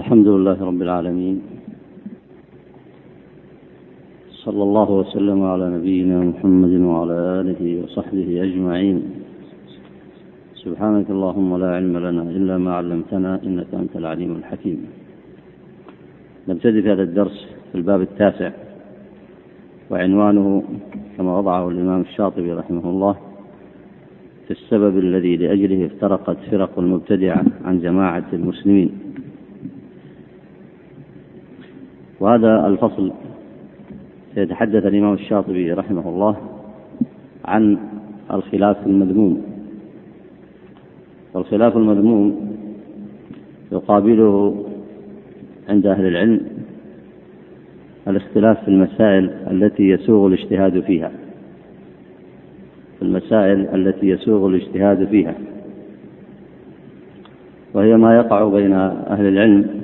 الحمد لله رب العالمين. صلى الله وسلم على نبينا محمد وعلى آله وصحبه أجمعين. سبحانك اللهم لا علم لنا إلا ما علمتنا إنك أنت العليم الحكيم. نبتدئ في هذا الدرس في الباب التاسع وعنوانه كما وضعه الإمام الشاطبي رحمه الله في السبب الذي لأجله افترقت فرق المبتدعة عن جماعة المسلمين. وهذا الفصل سيتحدث الإمام الشاطبي رحمه الله عن الخلاف المذموم. والخلاف المذموم يقابله عند أهل العلم الاختلاف في المسائل التي يسوغ الاجتهاد فيها. في المسائل التي يسوغ الاجتهاد فيها. وهي ما يقع بين أهل العلم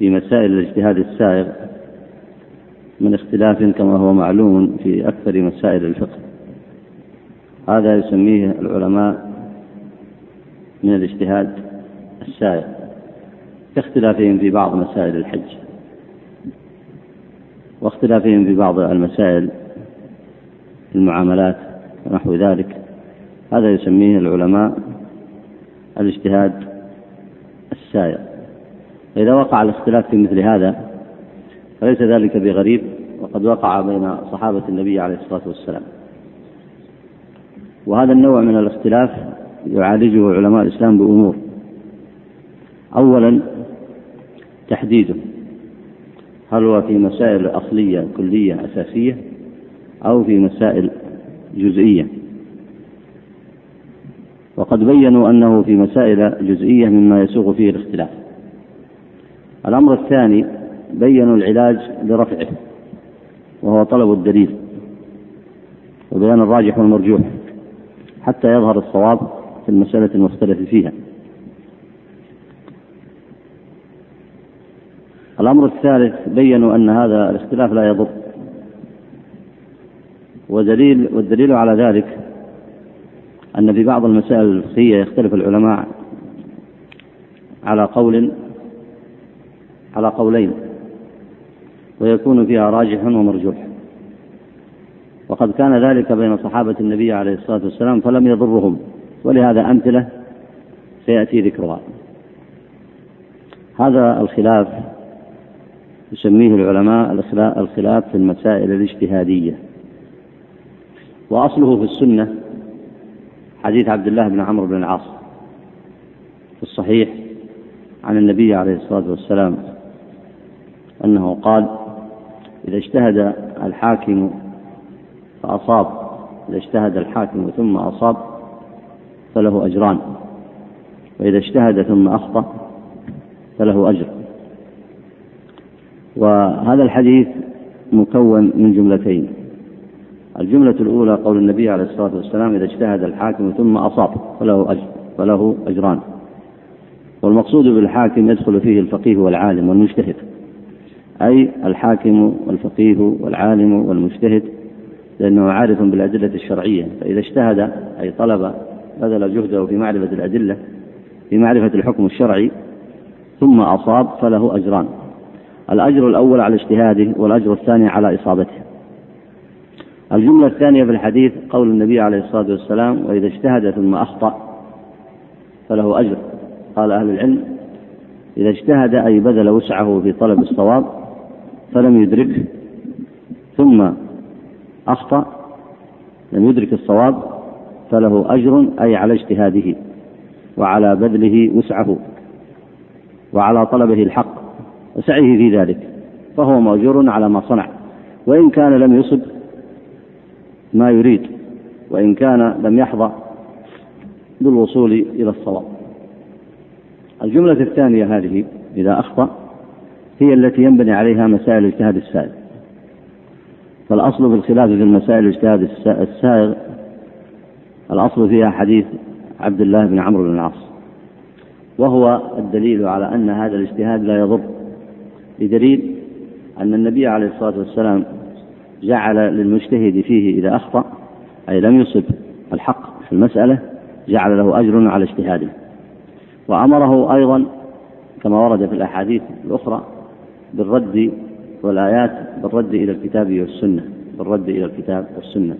في مسائل الاجتهاد السائغ من اختلاف كما هو معلوم في أكثر مسائل الفقه. هذا يسميه العلماء من الاجتهاد السائغ كاختلافهم في بعض مسائل الحج واختلافهم في بعض المسائل المعاملات ونحو ذلك. هذا يسميه العلماء الاجتهاد السائر فإذا وقع الاختلاف في مثل هذا فليس ذلك بغريب وقد وقع بين صحابة النبي عليه الصلاة والسلام. وهذا النوع من الاختلاف يعالجه علماء الإسلام بأمور. أولا تحديده. هل هو في مسائل أصلية كلية أساسية أو في مسائل جزئية؟ وقد بينوا أنه في مسائل جزئية مما يسوغ فيه الاختلاف. الأمر الثاني بينوا العلاج لرفعه وهو طلب الدليل وبيان الراجح والمرجوح حتى يظهر الصواب في المسألة المختلف فيها. الأمر الثالث بينوا أن هذا الاختلاف لا يضر ودليل والدليل على ذلك أن في بعض المسائل الفقهية يختلف العلماء على قول على قولين. ويكون فيها راجح ومرجوح. وقد كان ذلك بين صحابة النبي عليه الصلاة والسلام فلم يضرهم. ولهذا أمثلة سيأتي ذكرها. هذا الخلاف يسميه العلماء الخلاف في المسائل الاجتهادية. وأصله في السنة حديث عبد الله بن عمرو بن العاص. في الصحيح عن النبي عليه الصلاة والسلام. أنه قال إذا اجتهد الحاكم فأصاب إذا اجتهد الحاكم ثم أصاب فله أجران وإذا اجتهد ثم أخطأ فله أجر. وهذا الحديث مكون من جملتين. الجملة الأولى قول النبي عليه الصلاة والسلام إذا اجتهد الحاكم ثم أصاب فله أجر فله أجران. والمقصود بالحاكم يدخل فيه الفقيه والعالم والمجتهد. أي الحاكم والفقيه والعالم والمجتهد لأنه عارف بالأدلة الشرعية. فإذا اجتهد أي طلب بذل جهده في معرفة الأدلة في معرفة الحكم الشرعي ثم أصاب فله أجران. الأجر الأول على اجتهاده والأجر الثاني على إصابته. الجملة الثانية في الحديث قول النبي عليه الصلاة والسلام وإذا اجتهد ثم أخطأ فله أجر. قال أهل العلم إذا اجتهد أي بذل وسعه في طلب الصواب فلم يدركه ثم أخطأ لم يدرك الصواب فله أجر أي على اجتهاده وعلى بذله وسعه وعلى طلبه الحق وسعيه في ذلك فهو مأجور على ما صنع وإن كان لم يصب ما يريد وإن كان لم يحظى بالوصول إلى الصواب. الجملة الثانية هذه إذا أخطأ هي التي ينبني عليها مسائل الاجتهاد السائغ فالأصل في الخلاف في المسائل الاجتهاد السائغ الأصل فيها حديث عبد الله بن عمرو بن العاص. وهو الدليل على أن هذا الاجتهاد لا يضر بدليل أن النبي عليه الصلاة والسلام جعل للمجتهد فيه إذا أخطأ أي لم يصب الحق في المسألة جعل له أجر على اجتهاده. وأمره أيضا كما ورد في الأحاديث الأخرى بالرد والآيات بالرد إلى الكتاب والسنة بالرد إلى الكتاب والسنة.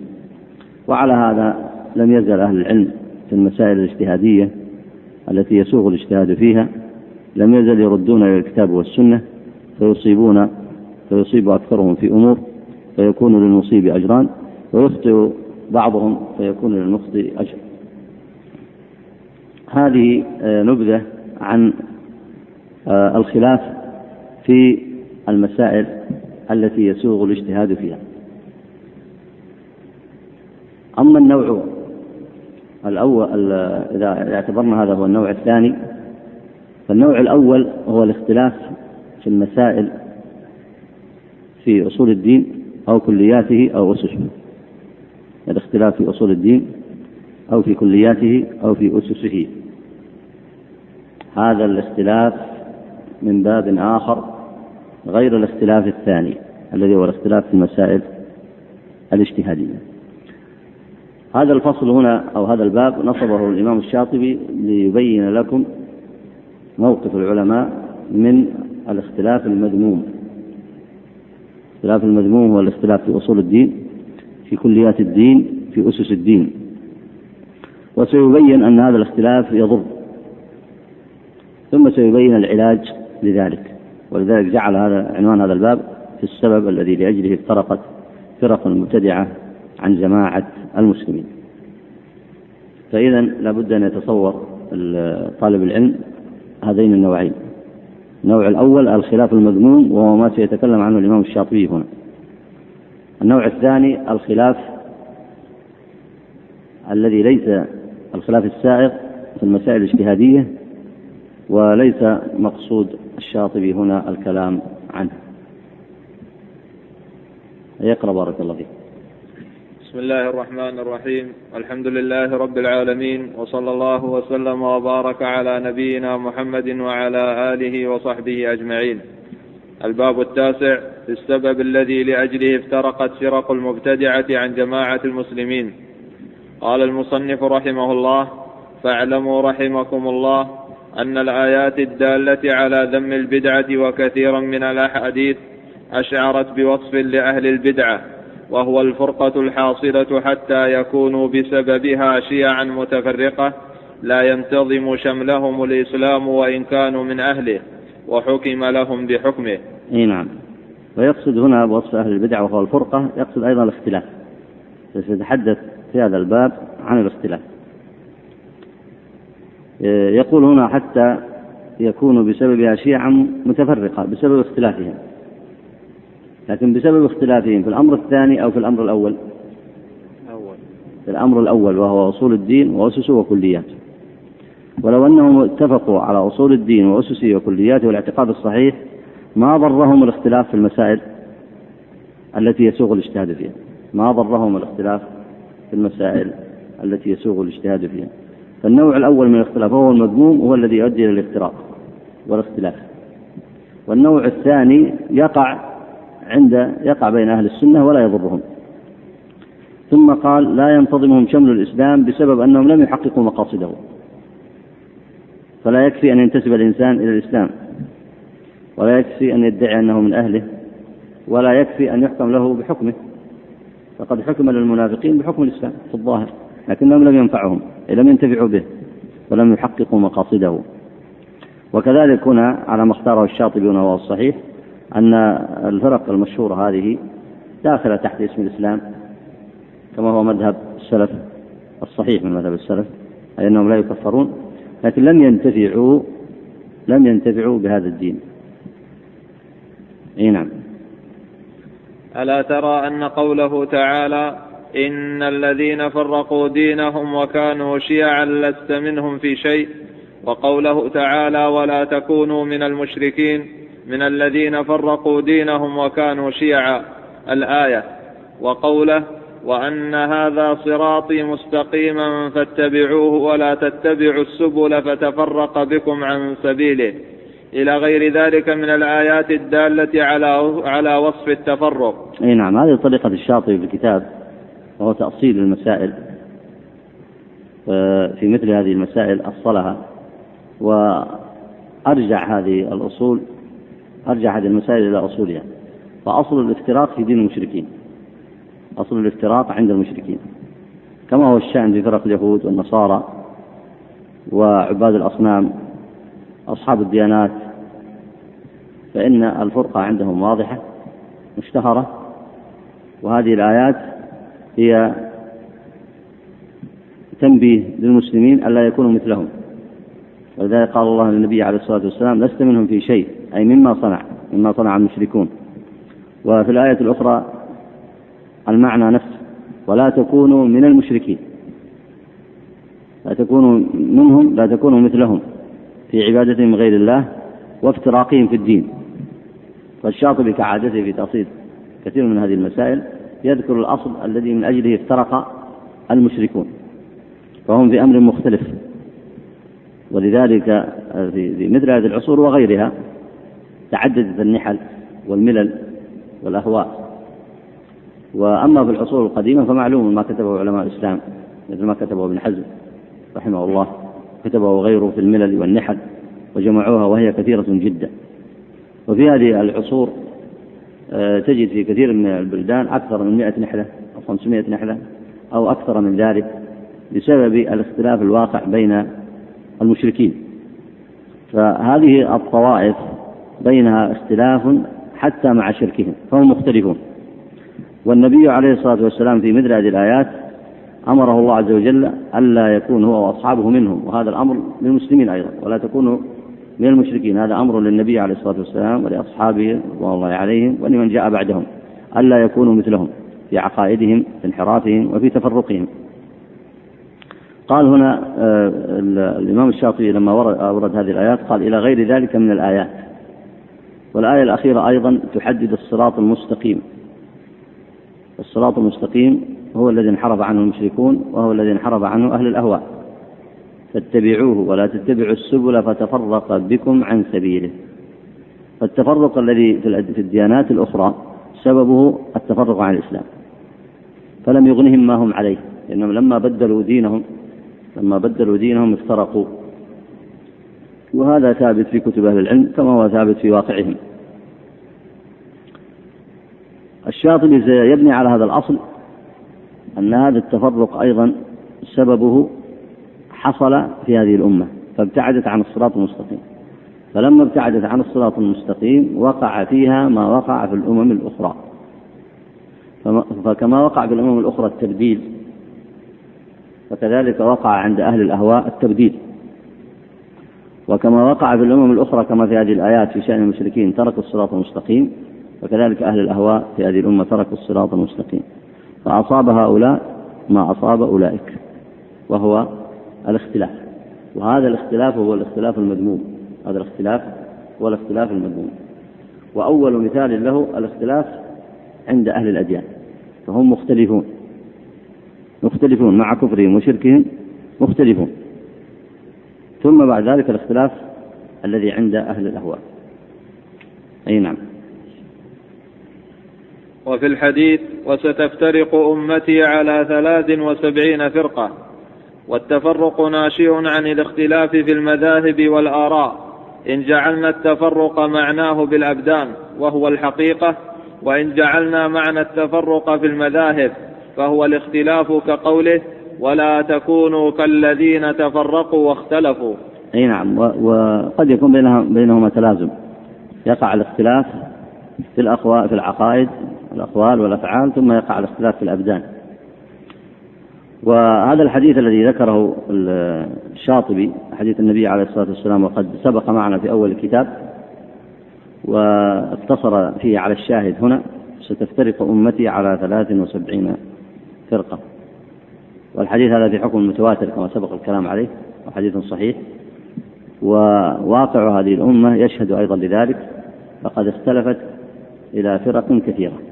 وعلى هذا لم يزل أهل العلم في المسائل الاجتهادية التي يسوغ الاجتهاد فيها. لم يزل يردون إلى الكتاب والسنة فيصيبون فيصيب أكثرهم في أمور فيكون للمصيب أجران ويخطئ بعضهم فيكون للمخطئ أجر. هذه آه، نبذة عن آه، الخلاف في المسائل التي يسوغ الاجتهاد فيها. أما النوع الأول إذا اعتبرنا هذا هو النوع الثاني فالنوع الأول هو الاختلاف في المسائل في أصول الدين أو كلياته أو أسسه. الاختلاف في أصول الدين أو في كلياته أو في أسسه. هذا الاختلاف من باب آخر غير الاختلاف الثاني الذي هو الاختلاف في المسائل الاجتهادية. هذا الفصل هنا أو هذا الباب نصبه الإمام الشاطبي ليبين لكم موقف العلماء من الاختلاف المذموم. الاختلاف المذموم هو الاختلاف في أصول الدين في كليات الدين في أسس الدين. وسيبين أن هذا الاختلاف يضر. ثم سيبين العلاج لذلك. ولذلك جعل هذا عنوان هذا الباب في السبب الذي لأجله افترقت فرق المبتدعة عن جماعة المسلمين. فإذا لابد أن يتصور طالب العلم هذين النوعين. النوع الأول الخلاف المذموم وهو ما سيتكلم عنه الإمام الشاطبي هنا. النوع الثاني الخلاف الذي ليس الخلاف السائغ في المسائل الاجتهادية وليس مقصود الشاطبي هنا الكلام عنه. يقرأ بارك الله فيك. بسم الله الرحمن الرحيم. الحمد لله رب العالمين وصلى الله وسلم وبارك على نبينا محمد وعلى آله وصحبه أجمعين. الباب التاسع في السبب الذي لأجله افترقت فرق المبتدعة عن جماعة المسلمين. قال المصنف رحمه الله فاعلموا رحمكم الله أن الآيات الدالة على ذم البدعة وكثيرا من الأحاديث أشعرت بوصف لأهل البدعة وهو الفرقة الحاصلة حتى يكونوا بسببها شيعا متفرقة لا ينتظم شملهم الإسلام وإن كانوا من أهله وحكم لهم بحكمه. إي نعم. ويقصد هنا بوصف أهل البدع وهو الفرقة يقصد أيضا الاختلاف. سيتحدث في هذا الباب عن الاختلاف. يقول هنا حتى يكون بسببها شيعا متفرقة بسبب اختلافهم. لكن بسبب اختلافهم في الأمر الثاني أو في الأمر الأول؟ أول. في الأمر الأول وهو أصول الدين وأسسه وكلياته ولو أنهم اتفقوا على أصول الدين وأسسه وكلياته والاعتقاد الصحيح ما ضرهم الاختلاف في المسائل التي يسوغ الاجتهاد فيها. ما ضرهم الاختلاف في المسائل التي يسوغ الاجتهاد فيها. فالنوع الأول من الاختلاف هو المذموم هو الذي يؤدي إلى الافتراق والاختلاف. والنوع الثاني يقع عند يقع بين أهل السنة ولا يضرهم. ثم قال لا ينتظمهم شمل الإسلام بسبب أنهم لم يحققوا مقاصده. فلا يكفي أن ينتسب الإنسان إلى الإسلام. ولا يكفي أن يدعي أنه من أهله. ولا يكفي أن يحكم له بحكمه. فقد حكم للمنافقين بحكم الإسلام في الظاهر. لكنهم لم ينفعهم لم ينتفعوا به ولم يحققوا مقاصده. وكذلك هنا على ما اختاره الشاطبي وهو الصحيح أن الفرق المشهورة هذه داخلة تحت اسم الإسلام كما هو مذهب السلف الصحيح من مذهب السلف أي أنهم لا يكفرون لكن لم ينتفعوا لم ينتفعوا بهذا الدين. أي نعم. ألا ترى أن قوله تعالى إن الذين فرقوا دينهم وكانوا شيعا لست منهم في شيء. وقوله تعالى ولا تكونوا من المشركين من الذين فرقوا دينهم وكانوا شيعا. الآية وقوله وأن هذا صراطي مستقيما فاتبعوه ولا تتبعوا السبل فتفرق بكم عن سبيله. إلى غير ذلك من الآيات الدالة على على وصف التفرق. أي نعم هذه طريقة الشاطبي في الكتاب. وهو تأصيل المسائل في مثل هذه المسائل أصلها. أرجع هذه الأصول أرجع هذه المسائل إلى أصولها. فأصل الافتراق في دين المشركين أصل الافتراق عند المشركين. كما هو الشأن في فرق اليهود والنصارى وعباد الأصنام أصحاب الديانات. فإن الفرقة عندهم واضحة مشتهرة. وهذه الآيات هي تنبيه للمسلمين ألا يكونوا مثلهم. ولذلك قال الله للنبي عليه الصلاة والسلام لست منهم في شيء. أي مما صنع مما صنع المشركون. وفي الآية الأخرى المعنى نفسه ولا تكونوا من المشركين. لا تكونوا منهم لا تكونوا مثلهم في عبادتهم غير الله وافتراقهم في الدين. والشاطبي كعادته في تأصيل كثير من هذه المسائل يذكر الأصل الذي من أجله افترق المشركون فهم في أمر مختلف. ولذلك في مثل هذه العصور وغيرها تعددت النحل والملل والأهواء. وأما في العصور القديمة فمعلوم ما كتبه علماء الإسلام مثل ما كتبه ابن حزم رحمه الله كتبه غيره في الملل والنحل وجمعوها وهي كثيرة جدا. وفي هذه العصور تجد في كثير من البلدان أكثر من 100 نحلة أو 500 نحلة أو أكثر من ذلك بسبب الاختلاف الواقع بين المشركين. فهذه الطوائف بينها اختلاف حتى مع شركهم فهم مختلفون. والنبي عليه الصلاة والسلام في مثل هذه الآيات أمره الله عز وجل ألا يكون هو وأصحابه منهم وهذا الأمر للمسلمين أيضا ولا تكونوا من المشركين. هذا أمر للنبي عليه الصلاة والسلام ولأصحابه رضوان الله عليهم ولمن جاء بعدهم. ألا يكونوا مثلهم في عقائدهم في انحرافهم وفي تفرقهم. قال هنا آه، الإمام الشاطبي لما ورد هذه الآيات قال إلى غير ذلك من الآيات. والآية الأخيرة أيضا تحدد الصراط المستقيم. الصراط المستقيم هو الذي انحرف عنه المشركون وهو الذي انحرف عنه أهل الأهواء. فاتبعوه ولا تتبعوا السبل فتفرق بكم عن سبيله. فالتفرق الذي في الديانات الأخرى سببه التفرق عن الإسلام. فلم يغنهم ما هم عليه لأنهم لما بدلوا دينهم لما بدلوا دينهم افترقوا. وهذا ثابت في كتب أهل العلم كما هو ثابت في واقعهم. الشاطبي يبني على هذا الأصل أن هذا التفرق أيضا سببه حصل في هذه الأمة فابتعدت عن الصراط المستقيم. فلما ابتعدت عن الصراط المستقيم وقع فيها ما وقع في الأمم الأخرى. فكما وقع في الأمم الأخرى التبديل فكذلك وقع عند أهل الأهواء التبديل. وكما وقع في الأمم الأخرى كما في هذه الآيات في شأن المشركين تركوا الصراط المستقيم وكذلك أهل الأهواء في هذه الأمة تركوا الصراط المستقيم. فأصاب هؤلاء ما أصاب أولئك وهو الاختلاف. وهذا الاختلاف هو الاختلاف المذموم. هذا الاختلاف هو الاختلاف المذموم. وأول مثال له الاختلاف عند أهل الأديان. فهم مختلفون. مختلفون مع كفرهم وشركهم مختلفون. ثم بعد ذلك الاختلاف الذي عند أهل الأهواء. أي نعم. وفي الحديث وستفترق أمتي على ثلاث وسبعين فرقة. والتفرق ناشئ عن الاختلاف في المذاهب والآراء. إن جعلنا التفرق معناه بالأبدان وهو الحقيقة وإن جعلنا معنى التفرق في المذاهب فهو الاختلاف كقوله ولا تكونوا كالذين تفرقوا واختلفوا أي نعم وقد يكون بينها بينهما تلازم. يقع الاختلاف في الاقوال في العقائد الاقوال والأفعال ثم يقع الاختلاف في الأبدان. وهذا الحديث الذي ذكره الشاطبي حديث النبي عليه الصلاة والسلام وقد سبق معنا في أول الكتاب واقتصر فيه على الشاهد هنا ستفترق أمتي على ثلاث وسبعين فرقة. والحديث هذا في حكم المتواتر كما سبق الكلام عليه وحديث صحيح. وواقع هذه الأمة يشهد أيضا لذلك فقد اختلفت إلى فرق كثيرة.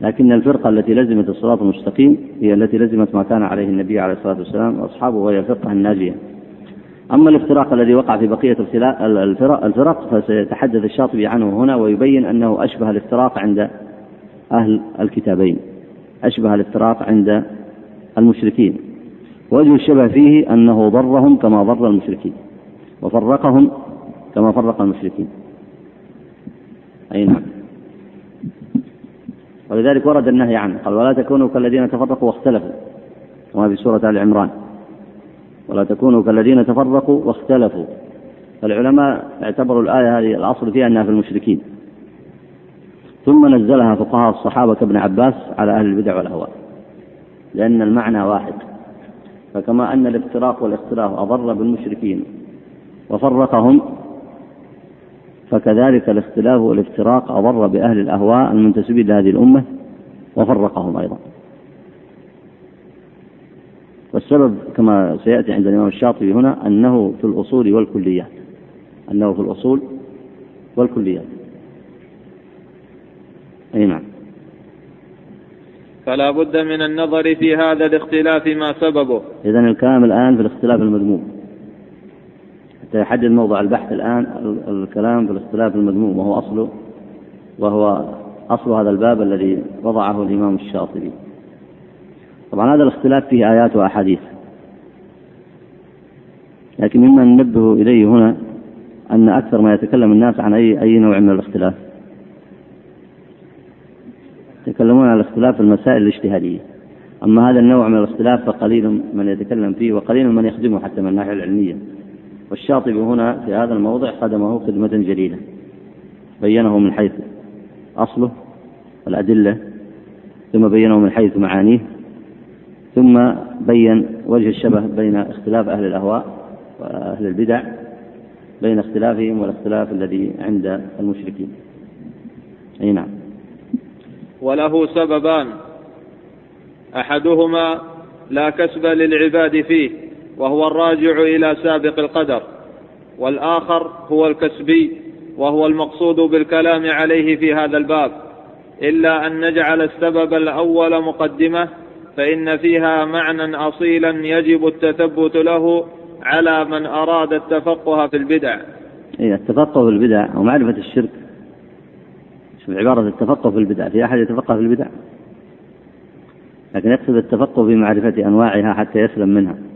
لكن الفرقة التي لزمت الصراط المستقيم هي التي لزمت ما كان عليه النبي عليه الصلاة والسلام وأصحابه وهي الفرقة الناجية. أما الافتراق الذي وقع في بقية الفرق, الفرق فسيتحدث الشاطبي عنه هنا ويبين أنه أشبه الافتراق عند أهل الكتابين. أشبه الافتراق عند المشركين. وجه الشبه فيه أنه ضرهم كما ضر المشركين وفرقهم كما فرق المشركين. أي نعم. ولذلك ورد النهي عنه. قال ولا تكونوا كالذين تفرقوا واختلفوا. كما في سورة آل عمران. ولا تكونوا كالذين تفرقوا واختلفوا. فالعلماء اعتبروا الآية هذه الأصل فيها أنها في المشركين. ثم نزلها فقهاء الصحابة كابن عباس على أهل البدع والأهواء. لأن المعنى واحد. فكما أن الافتراق والاختلاف أضر بالمشركين وفرقهم فكذلك الاختلاف والافتراق أضر بأهل الأهواء المنتسبين لهذه الأمة وفرقهم أيضا. والسبب كما سيأتي عند الإمام الشاطبي هنا أنه في الأصول والكليات. أنه في الأصول والكليات. أي نعم. فلا بد من النظر في هذا الاختلاف ما سببه. إذا الكلام الآن في الاختلاف المذموم. حتى يحدد موضع البحث الآن الكلام في الاختلاف المذموم وهو أصله وهو أصل هذا الباب الذي وضعه الإمام الشاطبي. طبعا هذا الاختلاف فيه آيات وأحاديث. لكن مما ننبه إليه هنا أن أكثر ما يتكلم الناس عن أي أي نوع من الاختلاف. يتكلمون عن الاختلاف في المسائل الاجتهادية. أما هذا النوع من الاختلاف فقليل من يتكلم فيه وقليل من يخدمه حتى من الناحية العلمية. والشاطبي هنا في هذا الموضع خدمه خدمة جليلة بينه من حيث أصله الأدلة ثم بينه من حيث معانيه ثم بين وجه الشبه بين اختلاف أهل الأهواء وأهل البدع بين اختلافهم والاختلاف الذي عند المشركين. أي نعم. وله سببان. أحدهما لا كسب للعباد فيه. وهو الراجع إلى سابق القدر والآخر هو الكسبي وهو المقصود بالكلام عليه في هذا الباب. إلا أن نجعل السبب الأول مقدمة فإن فيها معنى أصيلا يجب التثبت له على من أراد التفقه في البدع. إيه التفقه في البدع ومعرفة الشرك. شوف عبارة التفقه في البدع في أحد يتفقه في البدع؟ لكن يقصد التفقه في معرفة أنواعها حتى يسلم منها.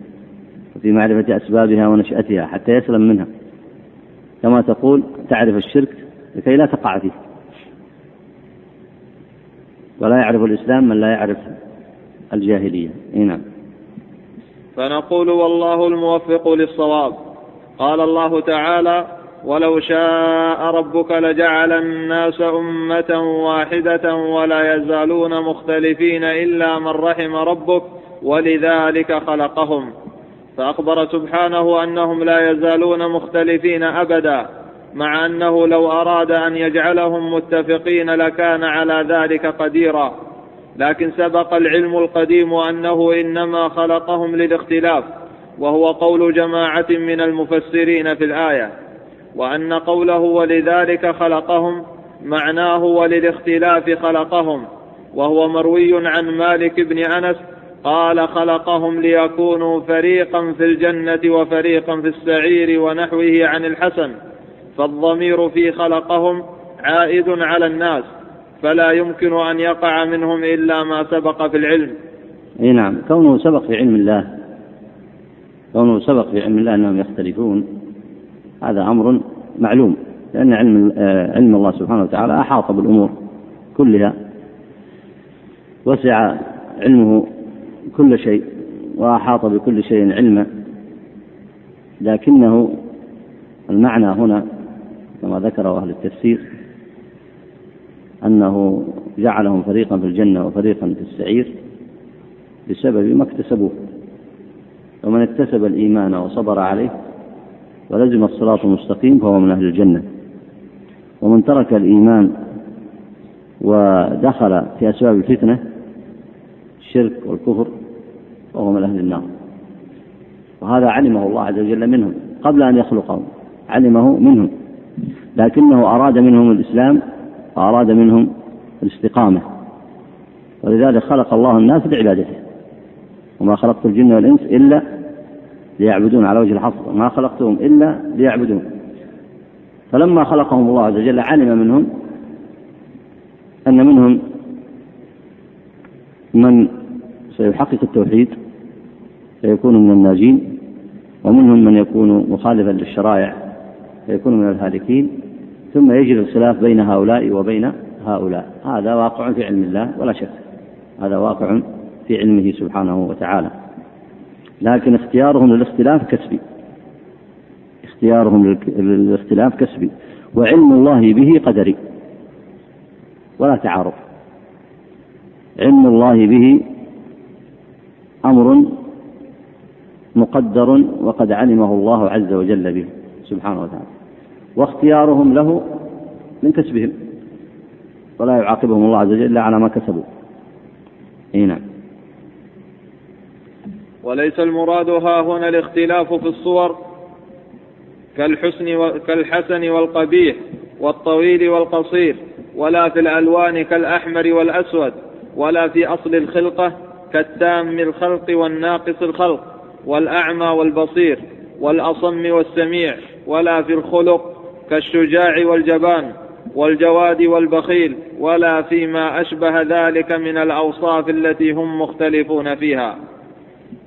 وفي معرفة أسبابها ونشأتها حتى يسلم منها. كما تقول تعرف الشرك لكي لا تقع فيه. ولا يعرف الإسلام من لا يعرف الجاهلية. اي نعم. فنقول والله الموفق للصواب. قال الله تعالى ولو شاء ربك لجعل الناس أمة واحدة ولا يزالون مختلفين إلا من رحم ربك ولذلك خلقهم. فأخبر سبحانه أنهم لا يزالون مختلفين أبدا مع أنه لو أراد أن يجعلهم متفقين لكان على ذلك قديرا. لكن سبق العلم القديم أنه إنما خلقهم للاختلاف وهو قول جماعة من المفسرين في الآية. وأن قوله ولذلك خلقهم معناه وللاختلاف خلقهم وهو مروي عن مالك بن أنس قال خلقهم ليكونوا فريقا في الجنة وفريقا في السعير ونحوه عن الحسن فالضمير في خلقهم عائد على الناس فلا يمكن أن يقع منهم إلا ما سبق في العلم. أي نعم كونه سبق في علم الله كونه سبق في علم الله أنهم يختلفون هذا أمر معلوم لأن علم آه، علم الله سبحانه وتعالى أحاط بالأمور كلها وسع علمه كل شيء وأحاط بكل شيء علما. لكنه المعنى هنا كما ذكره أهل التفسير أنه جعلهم فريقا في الجنة وفريقا في السعير بسبب ما اكتسبوه. ومن اكتسب الإيمان وصبر عليه ولزم الصراط المستقيم فهو من أهل الجنة. ومن ترك الإيمان ودخل في أسباب الفتنة الشرك والكفر وهو من أهل النار. وهذا علمه الله عز وجل منهم قبل أن يخلقهم علمه منهم لكنه أراد منهم الإسلام وأراد منهم الاستقامة. ولذلك خلق الله الناس لعبادته. وما خلقت الجن والإنس إلا ليعبدون على وجه الحصر ما خلقتهم إلا ليعبدون. فلما خلقهم الله عز وجل علم منهم أن منهم من سيحقق التوحيد فيكون من الناجين ومنهم من يكون مخالفا للشرائع فيكون من الهالكين ثم يجري الخلاف بين هؤلاء وبين هؤلاء. هذا واقع في علم الله ولا شك هذا واقع في علمه سبحانه وتعالى. لكن اختيارهم للاختلاف كسبي. اختيارهم للاختلاف كسبي. وعلم الله به قدري. ولا تعارض علم الله به أمر مقدر وقد علمه الله عز وجل به سبحانه وتعالى واختيارهم له من كسبهم ولا يعاقبهم الله عز وجل إلا على ما كسبوا. إي نعم. وليس المراد ها هنا الاختلاف في الصور كالحسن و... كالحسن والقبيح والطويل والقصير ولا في الألوان كالأحمر والأسود ولا في أصل الخلقة كالتام الخلق والناقص الخلق والأعمى والبصير والأصم والسميع ولا في الخلق كالشجاع والجبان والجواد والبخيل ولا فيما أشبه ذلك من الأوصاف التي هم مختلفون فيها.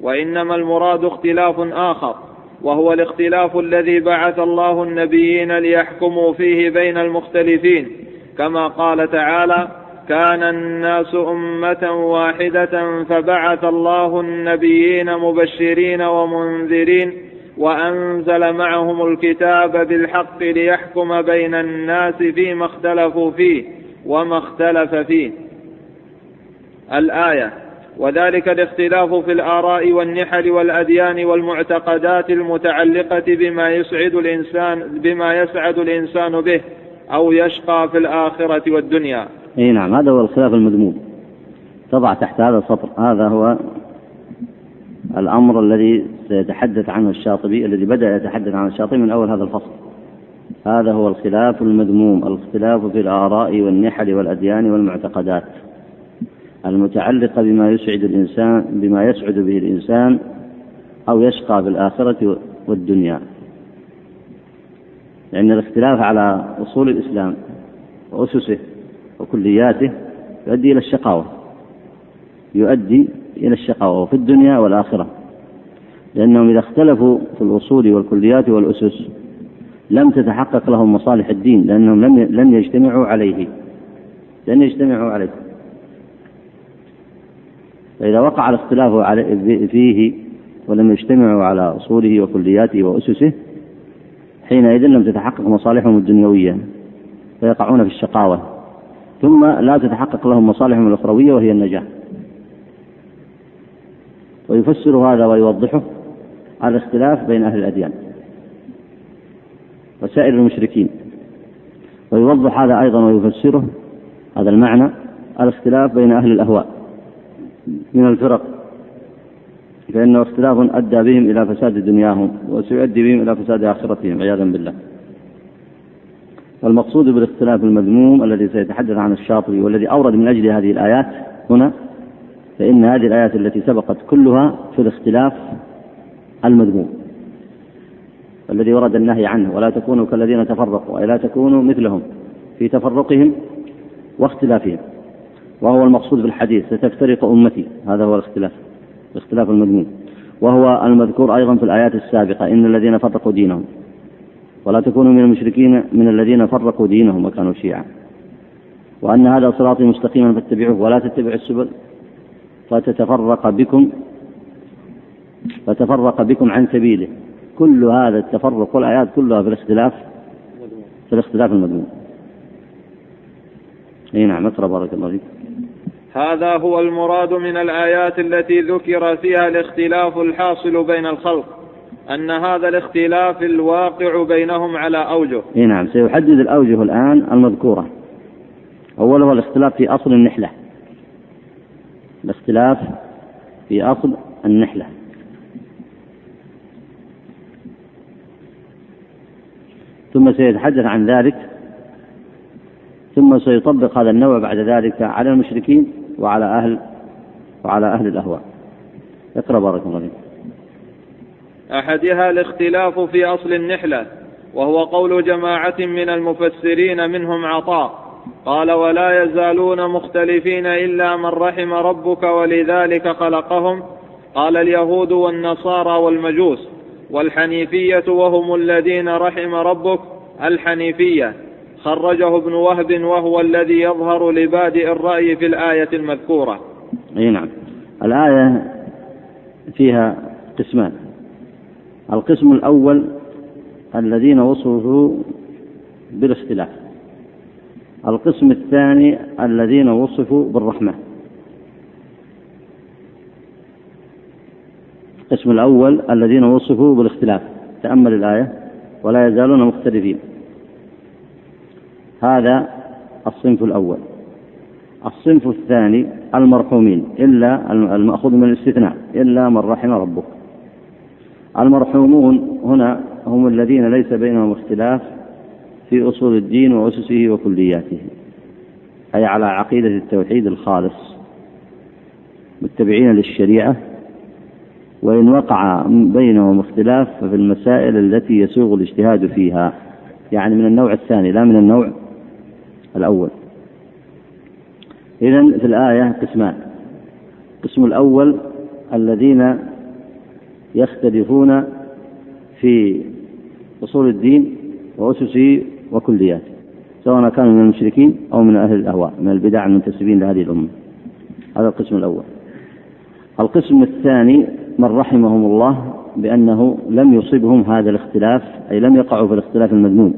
وإنما المراد اختلاف آخر وهو الاختلاف الذي بعث الله النبيين ليحكموا فيه بين المختلفين كما قال تعالى كان الناس أمة واحدة فبعث الله النبيين مبشرين ومنذرين وأنزل معهم الكتاب بالحق ليحكم بين الناس فيما اختلفوا فيه وما اختلف فيه. الآية وذلك الاختلاف في الآراء والنحل والأديان والمعتقدات المتعلقة بما يسعد الإنسان بما يسعد الإنسان به أو يشقى في الآخرة والدنيا. إي نعم هذا هو الخلاف المذموم. تضع تحت هذا السطر. هذا هو الأمر الذي سيتحدث عنه الشاطبي الذي بدأ يتحدث عنه الشاطبي من أول هذا الفصل. هذا هو الخلاف المذموم الاختلاف في الآراء والنحل والأديان والمعتقدات. المتعلقة بما يسعد الإنسان بما يسعد به الإنسان أو يشقى في الآخرة والدنيا. لأن الاختلاف على أصول الإسلام وأسسه وكلياته يؤدي إلى الشقاوة. يؤدي إلى الشقاوة في الدنيا والآخرة. لأنهم إذا اختلفوا في الأصول والكليات والأسس لم تتحقق لهم مصالح الدين لأنهم لم لم يجتمعوا عليه. لن يجتمعوا عليه. فإذا وقع الاختلاف فيه ولم يجتمعوا على أصوله وكلياته وأسسه حينئذ لم تتحقق مصالحهم الدنيوية. فيقعون في الشقاوة. ثم لا تتحقق لهم مصالحهم الأخروية وهي النجاة. ويفسر هذا ويوضحه الاختلاف بين أهل الأديان وسائر المشركين. ويوضح هذا أيضا ويفسره هذا المعنى الاختلاف بين أهل الأهواء من الفرق. فإنه اختلاف أدى بهم إلى فساد دنياهم وسيؤدي بهم إلى فساد آخرتهم عياذا بالله. والمقصود بالاختلاف المذموم الذي سيتحدث عن الشاطبي والذي أورد من أجل هذه الآيات هنا فإن هذه الآيات التي سبقت كلها في الاختلاف المذموم. الذي ورد النهي عنه ولا تكونوا كالذين تفرقوا أي لا تكونوا مثلهم في تفرقهم واختلافهم. وهو المقصود في الحديث ستفترق أمتي. هذا هو الاختلاف الاختلاف المذموم. وهو المذكور أيضا في الآيات السابقة إن الذين فرقوا دينهم. ولا تكونوا من المشركين من الذين فرقوا دينهم وكانوا شيعا. وأن هذا صراطي مستقيما فاتبعوه ولا تتبعوا السبل. فتتفرق بكم فتفرق بكم عن سبيله. كل هذا التفرق والآيات كلها في الاختلاف في الاختلاف المذموم. أي نعم اقرأ بارك الله فيك. هذا هو المراد من الآيات التي ذكر فيها الاختلاف الحاصل بين الخلق. أن هذا الاختلاف الواقع بينهم على أوجه. إي نعم سيحدد الأوجه الآن المذكورة. أوله الاختلاف في أصل النحلة. الاختلاف في أصل النحلة. ثم سيتحدث عن ذلك. ثم سيطبق هذا النوع بعد ذلك على المشركين وعلى أهل وعلى أهل الأهواء. اقرأ بارك الله فيك. أحدها الاختلاف في أصل النحلة وهو قول جماعة من المفسرين منهم عطاء قال ولا يزالون مختلفين إلا من رحم ربك ولذلك خلقهم. قال اليهود والنصارى والمجوس والحنيفية وهم الذين رحم ربك الحنيفية. خرجه ابن وهب وهو الذي يظهر لبادئ الرأي في الآية المذكورة. أي نعم. الآية فيها قسمان. القسم الأول الذين وصفوا بالاختلاف. القسم الثاني الذين وصفوا بالرحمة. القسم الأول الذين وصفوا بالاختلاف. تأمل الآية. ولا يزالون مختلفين. هذا الصنف الأول. الصنف الثاني المرحومين. إلا المأخوذ من الاستثناء. إلا من رحم ربك. المرحومون هنا هم الذين ليس بينهم اختلاف في أصول الدين وأسسه وكلياته أي على عقيدة التوحيد الخالص متبعين للشريعة وإن وقع بينهم اختلاف ففي المسائل التي يسوغ الاجتهاد فيها يعني من النوع الثاني لا من النوع الأول. إذا في الآية قسمان. القسم الأول الذين يختلفون في أصول الدين وأسسه وكلياته سواء كانوا من المشركين أو من أهل الأهواء من البدع المنتسبين لهذه الأمة. هذا القسم الأول. القسم الثاني من رحمهم الله بأنه لم يصبهم هذا الاختلاف أي لم يقعوا في الاختلاف المذموم.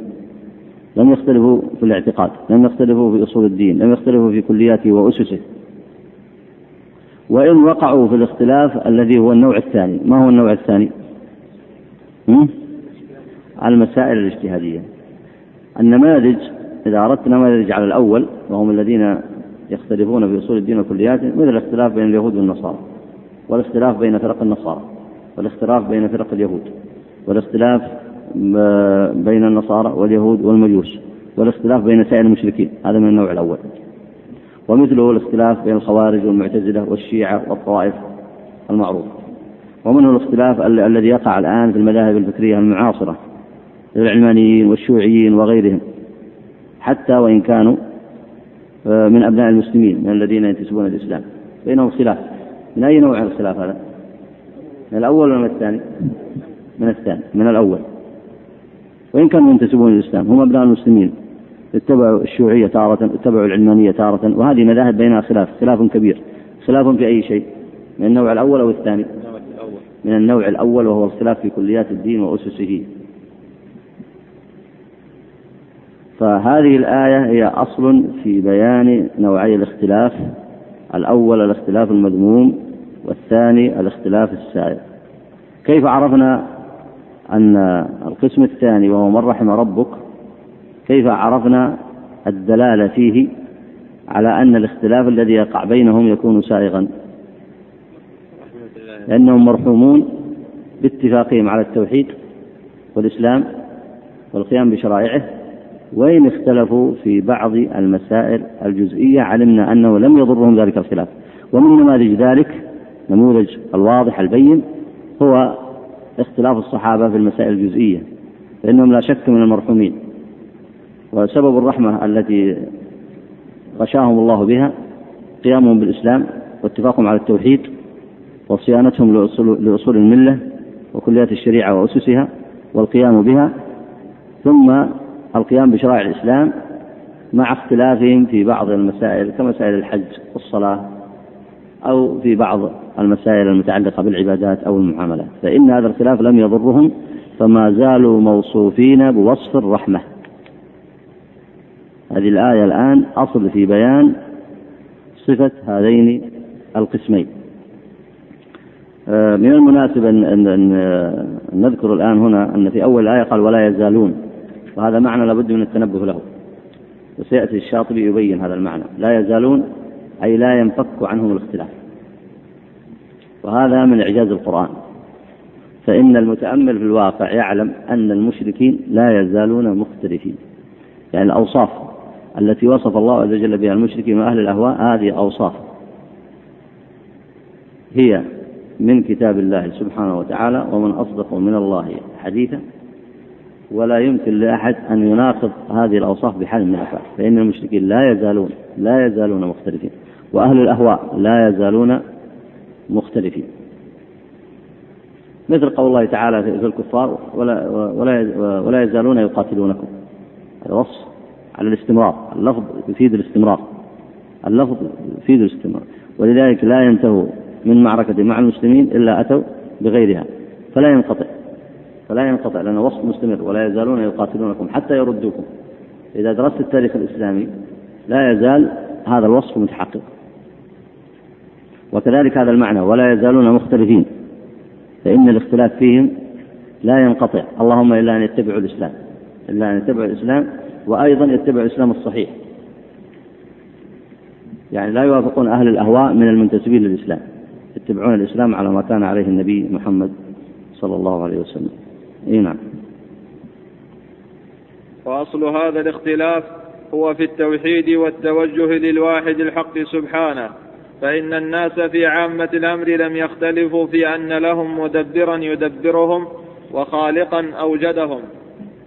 لم يختلفوا في الاعتقاد لم يختلفوا في أصول الدين لم يختلفوا في كلياته وأسسه. وإن وقعوا في الاختلاف الذي هو النوع الثاني. ما هو النوع الثاني؟ المسائل الاجتهادية. النماذج إذا أردت نماذج على الأول وهم الذين يختلفون في أصول الدين وكلياته مثل الاختلاف بين اليهود والنصارى والاختلاف بين فرق النصارى والاختلاف بين فرق اليهود والاختلاف بين النصارى واليهود والمجوس والاختلاف بين سائر المشركين. هذا من النوع الأول. ومثله الاختلاف بين الخوارج والمعتزلة والشيعة والطوائف المعروفة ومنه الاختلاف الذي يقع الآن في المذاهب الفكرية المعاصرة العلمانيين والشيوعيين وغيرهم. حتى وإن كانوا آه، من أبناء المسلمين من الذين ينتسبون الإسلام. بينهم خلاف من أي نوع الخلاف هذا؟ من الأول ولا من الثاني؟ من الثاني. من الأول. وإن كانوا ينتسبون الإسلام هم أبناء المسلمين. اتبعوا الشيوعية تارة اتبعوا العلمانية تارة وهذه مذاهب بينها خلاف خلاف كبير خلاف في أي شيء؟ من النوع الأول أو الثاني؟ من النوع الأول وهو الخلاف في كليات الدين وأسسه. فهذه الآية هي أصل في بيان نوعي الاختلاف الأول الاختلاف المذموم والثاني الاختلاف السائر. كيف عرفنا أن القسم الثاني وهو من رحم ربك؟ كيف عرفنا الدلالة فيه على أن الاختلاف الذي يقع بينهم يكون سائغا؟ لأنهم مرحومون باتفاقهم على التوحيد والإسلام والقيام بشرائعه وإن اختلفوا في بعض المسائل الجزئية علمنا أنه لم يضرهم ذلك الخلاف. ومن نماذج ذلك؟ نموذج الواضح البين هو اختلاف الصحابة في المسائل الجزئية فإنهم لا شك من المرحومين. وسبب الرحمة التي غشاهم الله بها قيامهم بالإسلام واتفاقهم على التوحيد وصيانتهم لأصول الملة وكليات الشريعة وأسسها والقيام بها ثم القيام بشرائع الإسلام مع اختلافهم في بعض المسائل كمسائل الحج والصلاة أو في بعض المسائل المتعلقة بالعبادات أو المعاملات. فإن هذا الخلاف لم يضرهم فما زالوا موصوفين بوصف الرحمة. هذه الآية الآن أصل في بيان صفة هذين القسمين. آه، من المناسب أن نذكر الآن هنا أن في أول الآية قال ولا يزالون وهذا معنى لابد من التنبه له. وسيأتي الشاطبي يبين هذا المعنى. لا يزالون أي لا ينفك عنهم الاختلاف. وهذا من إعجاز القرآن. فإن المتأمل في الواقع يعلم أن المشركين لا يزالون مختلفين. يعني الأوصاف التي وصف الله عز وجل بها المشركين وأهل الأهواء هذه أوصاف. هي من كتاب الله سبحانه وتعالى ومن أصدق من الله حديثا. ولا يمكن لأحد أن يناقض هذه الأوصاف بحال من الأحوال فإن المشركين لا يزالون لا يزالون مختلفين. وأهل الأهواء لا يزالون مختلفين. مثل قول الله تعالى في الكفار ولا ولا ولا يزالون يقاتلونكم. هذا وصف. على الاستمرار. اللفظ يفيد الاستمرار. اللفظ يفيد الاستمرار. ولذلك لا ينتهوا من معركة مع المسلمين إلا أتوا بغيرها. فلا ينقطع. فلا ينقطع لأنه وصف مستمر ولا يزالون يقاتلونكم حتى يردوكم. إذا درست التاريخ الإسلامي لا يزال هذا الوصف متحقق. وكذلك هذا المعنى ولا يزالون مختلفين. فإن الاختلاف فيهم لا ينقطع. اللهم إلا أن يتبعوا الإسلام. إلا أن يتبعوا الإسلام وأيضا يتبعوا الإسلام الصحيح. يعني لا يوافقون أهل الأهواء من المنتسبين للإسلام يتبعون الإسلام على ما كان عليه النبي محمد صلى الله عليه وسلم. إي نعم. وأصل هذا الاختلاف هو في التوحيد والتوجه للواحد الحق سبحانه فإن الناس في عامة الأمر لم يختلفوا في أن لهم مدبرا يدبرهم وخالقا أوجدهم.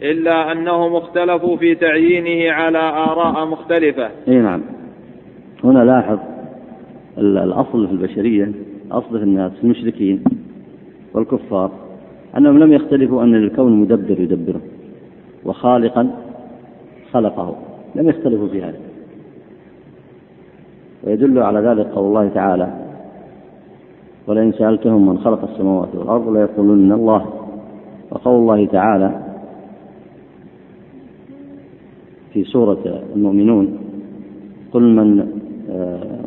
إلا أنهم اختلفوا في تعيينه على آراء مختلفة. إي نعم. هنا لاحظ الأصل في البشرية أصل في الناس المشركين والكفار أنهم لم يختلفوا أن الكون مدبر يدبره وخالقا خلقه. لم يختلفوا في هذا. ويدل على ذلك قول الله تعالى ولئن سألتهم من خلق السماوات والأرض ليقولن الله. وقول الله تعالى في سورة المؤمنون قل من آه،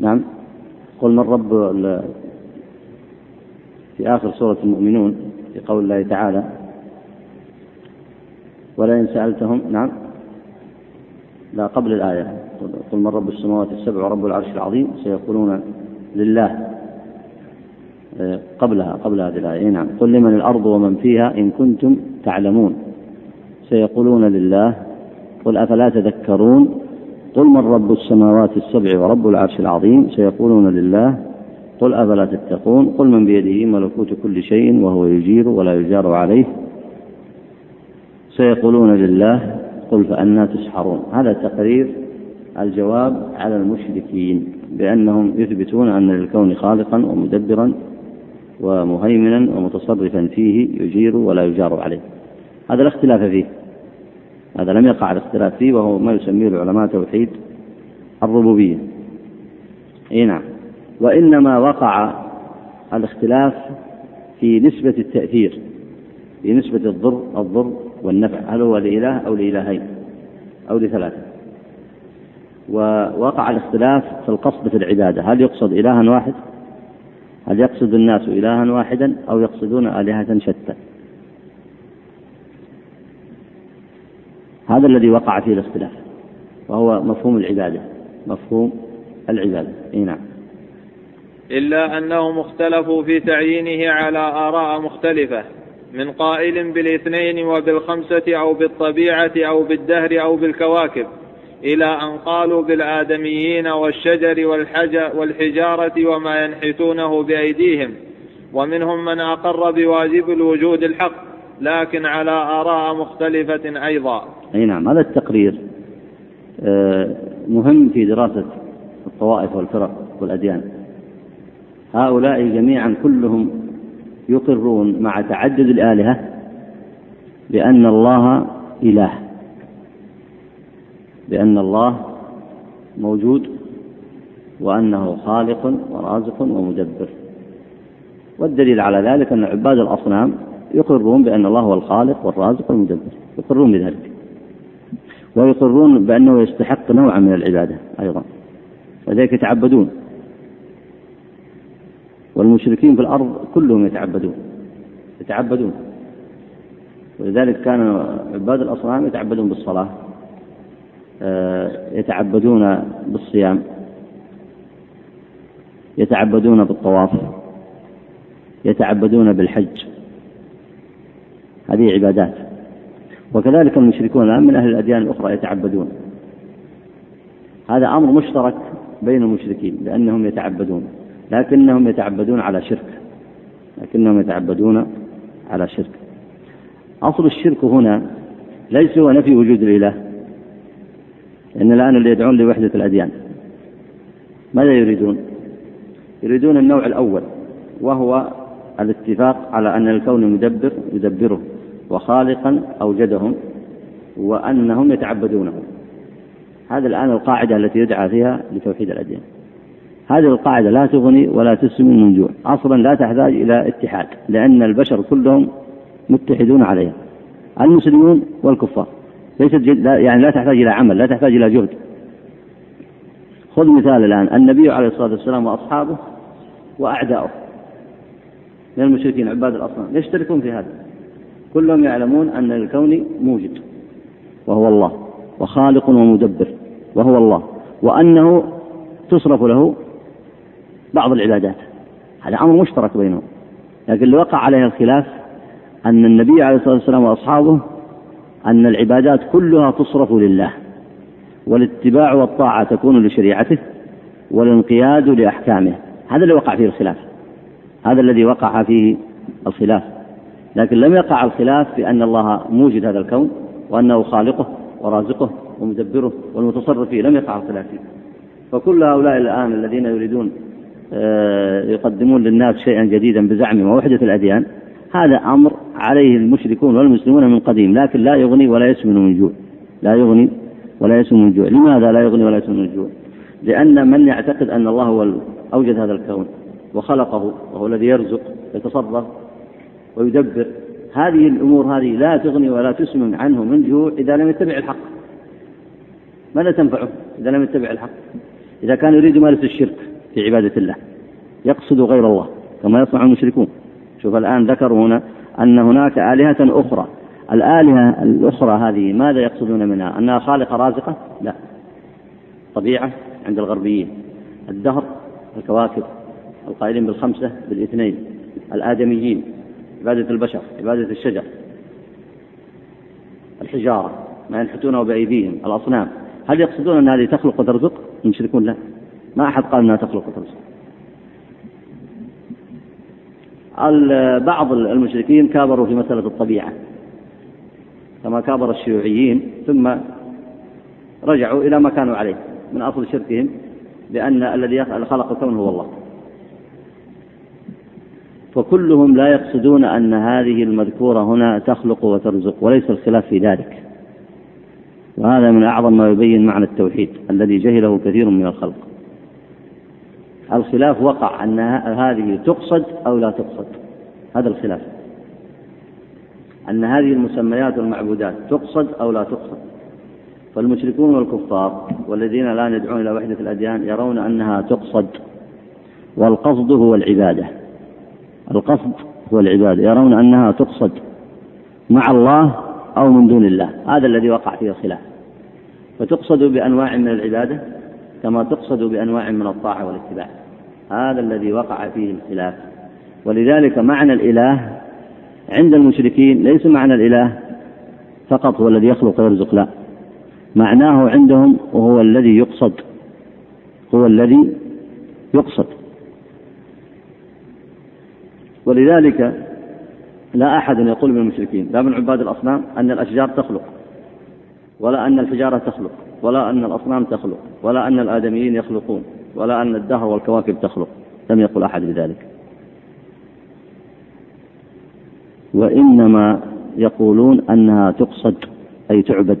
نعم قل من رب في آخر سورة المؤمنون في قول الله تعالى ولئن سألتهم نعم لا قبل الآية قل من رب السماوات السبع ورب العرش العظيم سيقولون لله آه، قبلها قبل هذه الآية نعم قل لمن الأرض ومن فيها إن كنتم تعلمون. سيقولون لله قل أفلا تذكرون؟ قل من رب السماوات السبع ورب العرش العظيم. سيقولون لله قل أفلا تتقون؟ قل من بيده ملكوت كل شيء وهو يجير ولا يجار عليه. سيقولون لله قل فأنا تسحرون. هذا تقرير الجواب على المشركين بأنهم يثبتون أن للكون خالقا ومدبرا ومهيمنا ومتصرفا فيه يجير ولا يجار عليه. هذا الاختلاف فيه. هذا لم يقع الاختلاف فيه وهو ما يسميه العلماء توحيد الربوبية. إي نعم. وإنما وقع الاختلاف في نسبة التأثير في نسبة الضر الضر والنفع. هل هو لإله أو لإلهين؟ أو لثلاثة. ووقع الاختلاف في القصد في العبادة. هل يقصد إلها واحد؟ هل يقصد الناس إلها واحدا أو يقصدون آلهة شتى؟ هذا الذي وقع فيه الاختلاف وهو مفهوم العبادة مفهوم العبادة. إي نعم. إلا أنهم اختلفوا في تعيينه على آراء مختلفة من قائل بالإثنين وبالخمسة أو بالطبيعة أو بالدهر أو بالكواكب. إلى أن قالوا بالآدميين والشجر والحجر والحجارة وما ينحتونه بأيديهم ومنهم من أقر بواجب الوجود الحق لكن على آراء مختلفة أيضا. أي نعم هذا التقرير آه، مهم في دراسة الطوائف والفرق والأديان. هؤلاء جميعا كلهم يقرون مع تعدد الآلهة بأن الله إله. بأن الله موجود وأنه خالق ورازق ومدبر. والدليل على ذلك أن عباد الأصنام يقرون بأن الله هو الخالق والرازق والمدبر. يقرون بذلك. ويقرون بأنه يستحق نوعا من العبادة أيضا. ولذلك يتعبدون. والمشركين في الأرض كلهم يتعبدون. يتعبدون. ولذلك كان عباد الأصنام يتعبدون بالصلاة. يتعبدون بالصيام يتعبدون بالطواف يتعبدون بالحج. هذه عبادات. وكذلك المشركون الآن من أهل الأديان الأخرى يتعبدون. هذا أمر مشترك بين المشركين لأنهم يتعبدون لكنهم يتعبدون على شرك. لكنهم يتعبدون على شرك. أصل الشرك هنا ليس هو نفي وجود الإله. لأن الآن اللي يدعون لوحدة الأديان. ماذا يريدون؟ يريدون النوع الأول وهو الاتفاق على أن الكون مدبر يدبره وخالقا أوجدهم وأنهم يتعبدونه. هذا الآن القاعدة التي يدعى فيها لتوحيد الأديان. هذه القاعدة لا تغني ولا تسمن من جوع. أصلا لا تحتاج إلى اتحاد لأن البشر كلهم متحدون عليها المسلمون والكفار. ليست يعني لا تحتاج إلى عمل لا تحتاج إلى جهد. خذ مثال الآن النبي عليه الصلاة والسلام وأصحابه وأعداؤه. من المشركين عباد الأصنام. يشتركون في هذا؟ كلهم يعلمون أن الكون موجد وهو الله وخالق ومدبر وهو الله وأنه تصرف له بعض العبادات. هذا أمر مشترك بينهم. لكن اللي وقع عليه الخلاف أن النبي عليه الصلاة والسلام وأصحابه أن العبادات كلها تصرف لله والاتباع والطاعة تكون لشريعته والانقياد لأحكامه. هذا اللي وقع فيه الخلاف هذا الذي وقع فيه الخلاف. لكن لم يقع الخلاف في أن الله موجد هذا الكون وأنه خالقه ورازقه ومدبره والمتصرف فيه. لم يقع الخلاف فيه. فكل هؤلاء الآن الذين يريدون آه، يقدمون للناس شيئا جديدا بزعمهم ووحدة الأديان هذا أمر عليه المشركون والمسلمون من قديم لكن لا يغني ولا يسمن من جوع. لا يغني ولا يسمن من جوع. لماذا لا يغني ولا يسمن من جوع؟ لأن من يعتقد أن الله هو أوجد هذا الكون وخلقه وهو الذي يرزق يتصرف ويدبر. هذه الأمور هذه لا تغني ولا تسمن عنه من جوع إذا لم يتبع الحق. ماذا تنفعه إذا لم يتبع الحق؟ إذا كان يريد مارس الشرك في عبادة الله يقصد غير الله كما يصنع المشركون. شوف الآن ذكروا هنا أن هناك آلهة أخرى. الآلهة الأخرى هذه ماذا يقصدون منها؟ أنها خالقة رازقة؟ لا. طبيعة عند الغربيين. الدهر الكواكب القائلين بالخمسة بالاثنين. الآدميين عبادة البشر عبادة الشجر. الحجارة ما ينحتونه بأيديهم الأصنام. هل يقصدون أن هذه تخلق وترزق؟ المشركون لا. ما أحد قال أنها تخلق وترزق. بعض المشركين كابروا في مسألة الطبيعة كما كابر الشيوعيين ثم رجعوا إلى ما كانوا عليه من أصل شركهم بأن الذي خلق الكون هو الله. فكلهم لا يقصدون أن هذه المذكورة هنا تخلق وترزق وليس الخلاف في ذلك. وهذا من أعظم ما يبين معنى التوحيد الذي جهله كثير من الخلق. الخلاف وقع أن هذه تقصد أو لا تقصد. هذا الخلاف. أن هذه المسميات والمعبودات تقصد أو لا تقصد. فالمشركون والكفار والذين لا يدعون إلى وحدة الأديان يرون أنها تقصد. والقصد هو العبادة. القصد هو العبادة. يرون أنها تقصد مع الله أو من دون الله. هذا الذي وقع فيه الخلاف. فتقصد بأنواع من العبادة كما تقصد بأنواع من الطاعة والاتباع. هذا الذي وقع فيه الخلاف ولذلك معنى الإله عند المشركين ليس معنى الإله فقط هو الذي يخلق ويرزق لا. معناه عندهم وهو الذي يقصد هو الذي يقصد. ولذلك لا أحد يقول من المشركين لا من عباد الأصنام أن الأشجار تخلق ولا أن الحجارة تخلق ولا أن الأصنام تخلق ولا أن الآدميين يخلقون. ولا أن الدهر والكواكب تخلق. لم يقل أحد بذلك. وإنما يقولون أنها تقصد أي تعبد.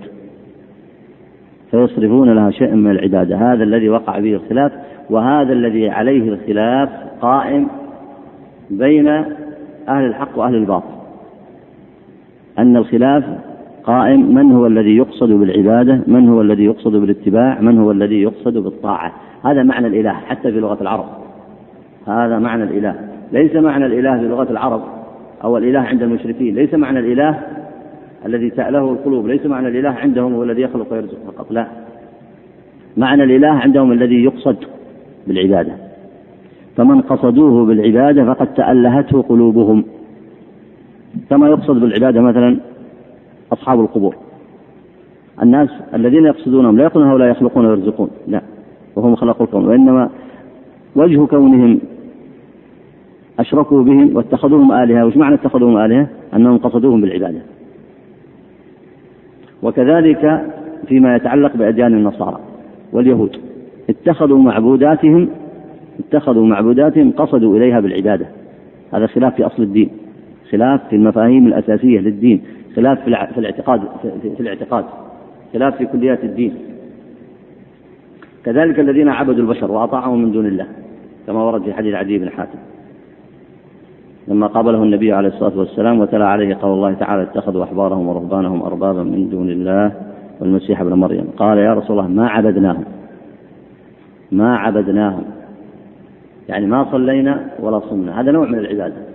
فيصرفون لها شيئا من العبادة. هذا الذي وقع به الخلاف وهذا الذي عليه الخلاف قائم بين أهل الحق وأهل الباطل. أن الخلاف قائم من هو الذي يقصد بالعبادة؟ من هو الذي يقصد بالاتباع؟ من هو الذي يقصد بالطاعة؟ هذا معنى الإله حتى في لغة العرب. هذا معنى الإله. ليس معنى الإله في لغة العرب أو الإله عند المشركين. ليس معنى الإله الذي تأله القلوب. ليس معنى الإله عندهم هو الذي يخلق ويرزق فقط. لا. معنى الإله عندهم الذي يقصد بالعبادة. فمن قصدوه بالعبادة فقد تألهته قلوبهم. كما يقصد بالعبادة مثلا أصحاب القبور. الناس الذين يقصدونهم لا يقولون هؤلاء يخلقون ويرزقون لا وهم خلقوا الكون وإنما وجه كونهم أشركوا بهم واتخذوهم آلهة. وش معنى اتخذوهم آلهة؟ أنهم قصدوهم بالعبادة. وكذلك فيما يتعلق بأديان النصارى واليهود. اتخذوا معبوداتهم اتخذوا معبوداتهم قصدوا إليها بالعبادة. هذا خلاف في أصل الدين خلاف في المفاهيم الأساسية للدين. خلاف في الاعتقاد في الاعتقاد خلاف في كليات الدين. كذلك الذين عبدوا البشر وأطاعهم من دون الله كما ورد في حديث عدي بن حاتم. لما قابله النبي عليه الصلاة والسلام وتلا عليه قول الله تعالى اتخذوا أحبارهم ورهبانهم أربابا من دون الله والمسيح ابن مريم. قال يا رسول الله ما عبدناهم؟ ما عبدناهم. يعني ما صلينا ولا صمنا. هذا نوع من العبادة.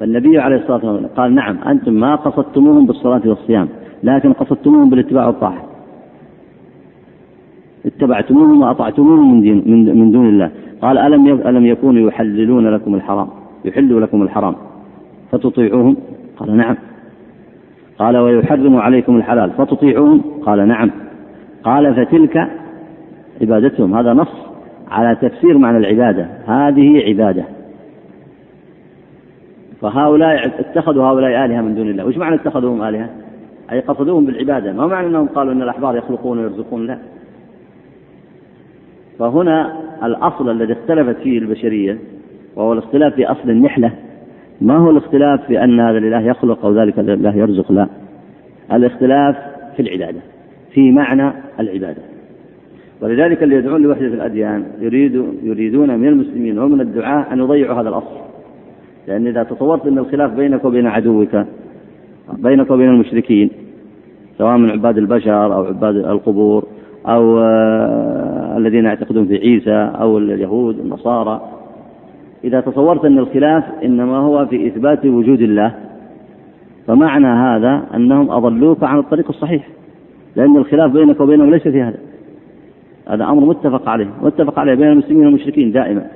فالنبي عليه الصلاة والسلام قال نعم أنتم ما قصدتموهم بالصلاة والصيام لكن قصدتموهم بالاتباع والطاعة اتبعتموهم وأطعتموهم من, دين من, دون الله. قال ألم ألم يكونوا يحللون لكم الحرام؟ يحلوا لكم الحرام. فتطيعوهم؟ قال نعم. قال ويحرم عليكم الحلال. فتطيعوهم؟ قال نعم. قال فتلك عبادتهم. هذا نص على تفسير معنى العبادة. هذه عبادة. فهؤلاء اتخذوا هؤلاء آلهة من دون الله. وش معنى اتخذوهم آلهة؟ أي قصدوهم بالعبادة. ما معنى أنهم قالوا أن الأحبار يخلقون ويرزقون؟ لا. فهنا الأصل الذي اختلفت فيه البشرية وهو الاختلاف في أصل النحلة. ما هو الاختلاف في أن هذا الإله يخلق أو ذلك الإله يرزق؟ لا. الاختلاف في العبادة في معنى العبادة. ولذلك اللي يدعون لوحدة الأديان يريد يريدون من المسلمين ومن الدعاة أن يضيعوا هذا الأصل. لأن إذا تصورت أن الخلاف بينك وبين عدوك بينك وبين المشركين سواء من عباد البشر أو عباد القبور أو آه، الذين يعتقدون في عيسى أو اليهود النصارى. إذا تصورت أن الخلاف إنما هو في إثبات وجود الله فمعنى هذا أنهم أضلوك عن الطريق الصحيح لأن الخلاف بينك وبينهم ليس في هذا. هذا أمر متفق عليه متفق عليه بين المسلمين والمشركين دائما.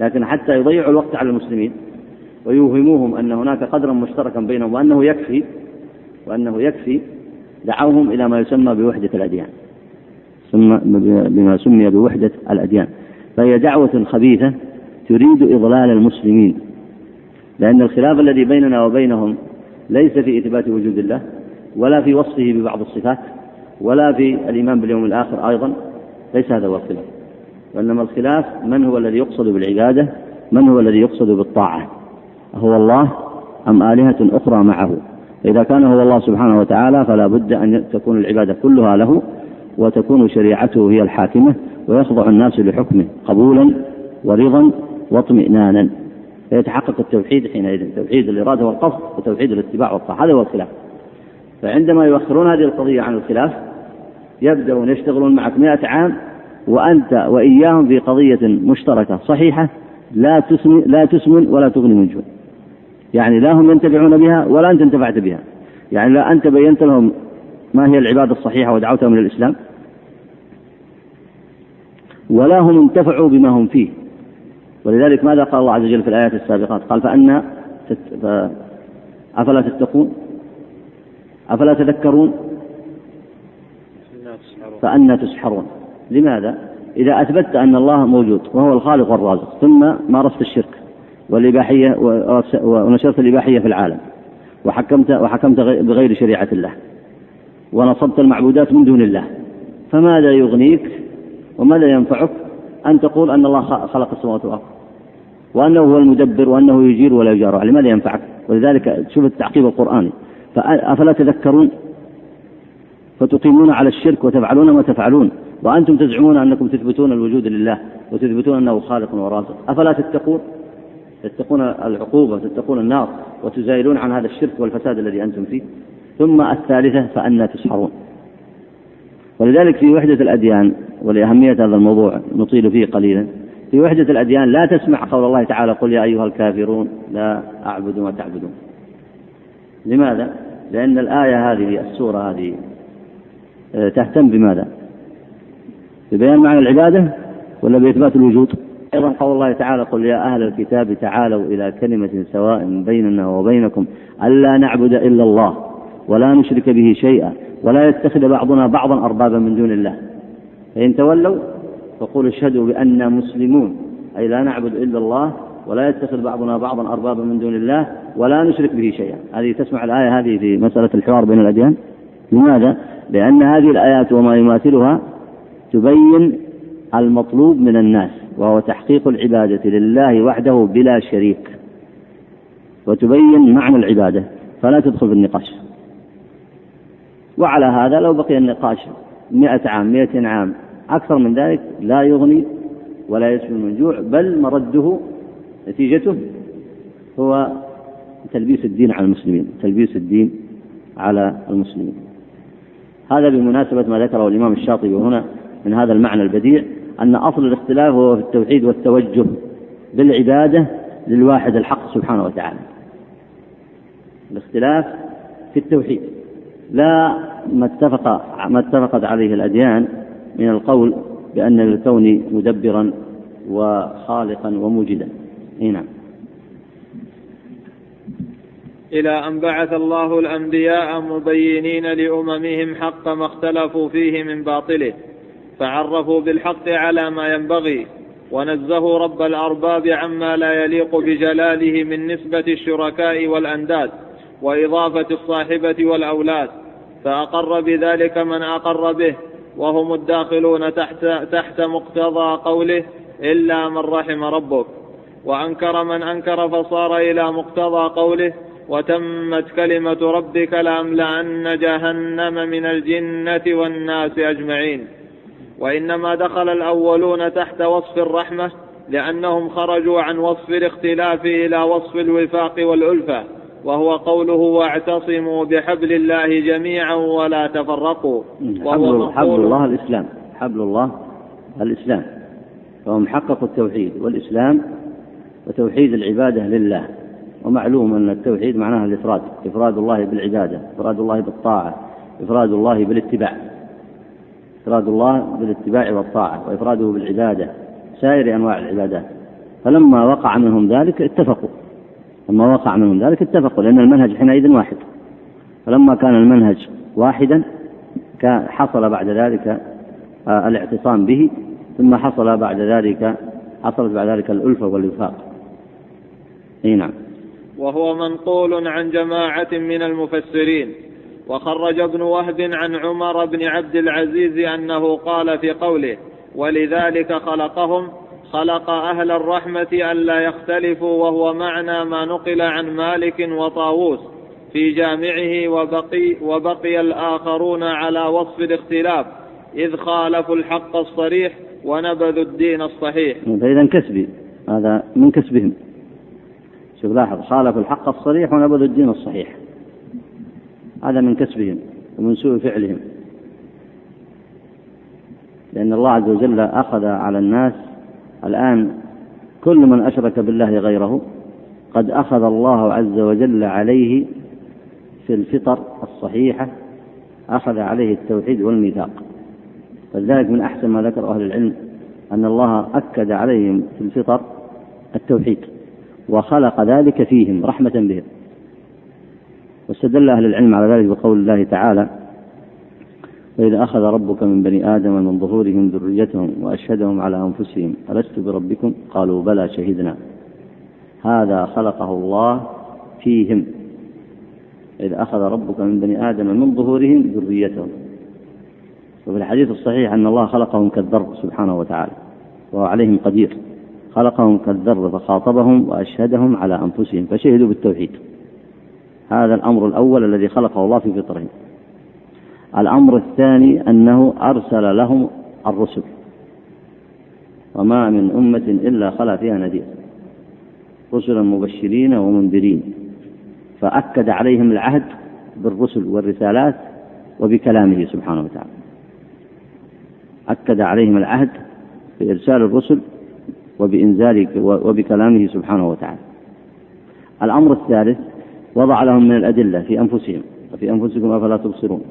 لكن حتى يضيعوا الوقت على المسلمين ويوهموهم أن هناك قدرا مشتركا بينهم وأنه يكفي وأنه يكفي دعوهم إلى ما يسمى بوحدة الأديان. ثم بما سمي بوحدة الأديان. فهي دعوة خبيثة تريد إضلال المسلمين. لأن الخلاف الذي بيننا وبينهم ليس في إثبات وجود الله ولا في وصفه ببعض الصفات ولا في الإيمان باليوم الآخر أيضا ليس هذا هو الخلاف. وإنما الخلاف من هو الذي يقصد بالعبادة؟ من هو الذي يقصد بالطاعة؟ هو الله أم آلهة أخرى معه؟ فإذا كان هو الله سبحانه وتعالى فلا بد أن تكون العبادة كلها له وتكون شريعته هي الحاكمة ويخضع الناس لحكمه قبولا ورضا واطمئنانا. فيتحقق التوحيد حينئذ توحيد الإرادة والقصد وتوحيد الاتباع والطاعة هذا هو الخلاف. فعندما يؤخرون هذه القضية عن الخلاف يبدأون يشتغلون معك مئة عام وأنت وإياهم في قضية مشتركة صحيحة لا تسمن, لا تسمن ولا تغني من جوع. يعني لا هم ينتفعون بها ولا أنت انتفعت بها. يعني لا أنت بينت لهم ما هي العبادة الصحيحة ودعوتهم إلى الإسلام. ولا هم انتفعوا بما هم فيه. ولذلك ماذا قال الله عز وجل في الآيات السابقات قال فأنا تت... أفلا تتقون؟ أفلا تذكرون؟ فأنا تسحرون. لماذا؟ إذا أثبتت أن الله موجود وهو الخالق والرازق ثم مارست الشرك والإباحية ونشرت الإباحية في العالم وحكمت وحكمت بغير شريعة الله ونصبت المعبودات من دون الله فماذا يغنيك وماذا ينفعك أن تقول أن الله خلق السماوات والأرض؟ وأنه هو المدبر وأنه يجير ولا يجار لماذا ينفعك؟ ولذلك شوف التعقيب القرآني أفلا تذكرون فتقيمون على الشرك وتفعلون ما تفعلون وأنتم تزعمون أنكم تثبتون الوجود لله وتثبتون أنه خالق ورازق. أفلا تتقون؟ تتقون العقوبة تتقون النار وتزايلون عن هذا الشرك والفساد الذي أنتم فيه. ثم الثالثة فأنا تسحرون. ولذلك في وحدة الأديان ولأهمية هذا الموضوع نطيل فيه قليلا في وحدة الأديان لا تسمع قول الله تعالى قل يا أيها الكافرون لا أعبد ما تعبدون. لماذا؟ لأن الآية هذه السورة هذه تهتم بماذا؟ ببيان معنى العبادة ولا بإثبات الوجود؟ أيضا قول الله تعالى قل يا أهل الكتاب تعالوا إلى كلمة سواء بيننا وبينكم ألا نعبد إلا الله ولا نشرك به شيئا ولا يتخذ بعضنا بعضا أربابا من دون الله فإن تولوا فقولوا اشهدوا بأننا مسلمون أي لا نعبد إلا الله ولا يتخذ بعضنا بعضا أربابا من دون الله ولا نشرك به شيئا هذه تسمع الآية هذه في مسألة الحوار بين الأديان لماذا؟ لأن هذه الآيات وما يماثلها تبين المطلوب من الناس وهو تحقيق العبادة لله وحده بلا شريك. وتبين معنى العبادة فلا تدخل في النقاش. وعلى هذا لو بقي النقاش مئة عام مئة عام أكثر من ذلك لا يغني ولا يشفي من جوع بل مرده نتيجته هو تلبيس الدين على المسلمين تلبيس الدين على المسلمين. هذا بمناسبة ما ذكره الإمام الشاطبي هنا من هذا المعنى البديع أن أصل الاختلاف هو في التوحيد والتوجه بالعبادة للواحد الحق سبحانه وتعالى. الاختلاف في التوحيد. لا ما اتفق ما اتفقت عليه الأديان من القول بأن الكون مدبرا وخالقا وموجدا. نعم. إلى أن بعث الله الأنبياء مبينين لأممهم حق ما اختلفوا فيه من باطله فعرفوا بالحق على ما ينبغي ونزهوا رب الأرباب عما لا يليق بجلاله من نسبة الشركاء والأنداد وإضافة الصاحبة والأولاد فأقر بذلك من أقر به وهم الداخلون تحت, تحت مقتضى قوله إلا من رحم ربك وأنكر من أنكر فصار إلى مقتضى قوله وتمت كلمة ربك لأملأن جهنم من الجنة والناس أجمعين. وإنما دخل الأولون تحت وصف الرحمة لأنهم خرجوا عن وصف الاختلاف إلى وصف الوفاق والألفة وهو قوله واعتصموا بحبل الله جميعا ولا تفرقوا. وهو حبل, حبل الله الإسلام. حبل الله الإسلام. فهم حققوا التوحيد والإسلام وتوحيد العبادة لله. ومعلوم أن التوحيد معناها الإفراد إفراد الله بالعبادة إفراد الله بالطاعة إفراد الله بالاتباع. إفراد الله بالاتباع والطاعة وإفراده بالعبادة سائر أنواع العبادات. فلما وقع منهم ذلك اتفقوا. لما وقع منهم ذلك اتفقوا لأن المنهج حينئذ واحد. فلما كان المنهج واحدا كان حصل بعد ذلك آه، الاعتصام به ثم حصل بعد ذلك حصلت بعد ذلك الألفة والوفاق. أي نعم. وهو منقول عن جماعة من المفسرين. وخرج ابن وهب عن عمر بن عبد العزيز أنه قال في قوله ولذلك خلقهم خلق أهل الرحمة ألا يختلفوا وهو معنى ما نقل عن مالك وطاووس في جامعه وبقي, وبقي الآخرون على وصف الاختلاف إذ خالفوا الحق الصريح ونبذوا الدين الصحيح. فإذا كسبي هذا من كسبهم. شوف لاحظ خالفوا الحق الصريح ونبذوا الدين الصحيح. هذا من كسبهم ومن سوء فعلهم. لأن الله عز وجل أخذ على الناس الآن كل من أشرك بالله غيره قد أخذ الله عز وجل عليه في الفطر الصحيحة أخذ عليه التوحيد والميثاق. فلذلك من أحسن ما ذكر أهل العلم أن الله أكد عليهم في الفطر التوحيد. وخلق ذلك فيهم رحمة بهم. واستدل أهل العلم على ذلك بقول الله تعالى وإذا أخذ ربك من بني آدم من ظهورهم ذريتهم وأشهدهم على أنفسهم ألست بربكم؟ قالوا بلى شهدنا. هذا خلقه الله فيهم. إذا أخذ ربك من بني آدم من ظهورهم ذريتهم. وفي الحديث الصحيح أن الله خلقهم كالذر سبحانه وتعالى وهو عليهم قدير. خلقهم كالذر فخاطبهم وأشهدهم على أنفسهم فشهدوا بالتوحيد. هذا الأمر الأول الذي خلقه الله في فطرهم. الأمر الثاني أنه أرسل لهم الرسل. وما من أمة إلا خلا فيها نذير. رسلا مبشرين ومنذرين. فأكد عليهم العهد بالرسل والرسالات وبكلامه سبحانه وتعالى. أكد عليهم العهد بإرسال الرسل وبإنزال وبكلامه سبحانه وتعالى. الأمر الثالث وضع لهم من الأدلة في أنفسهم وفي أنفسكم أفلا تبصرون.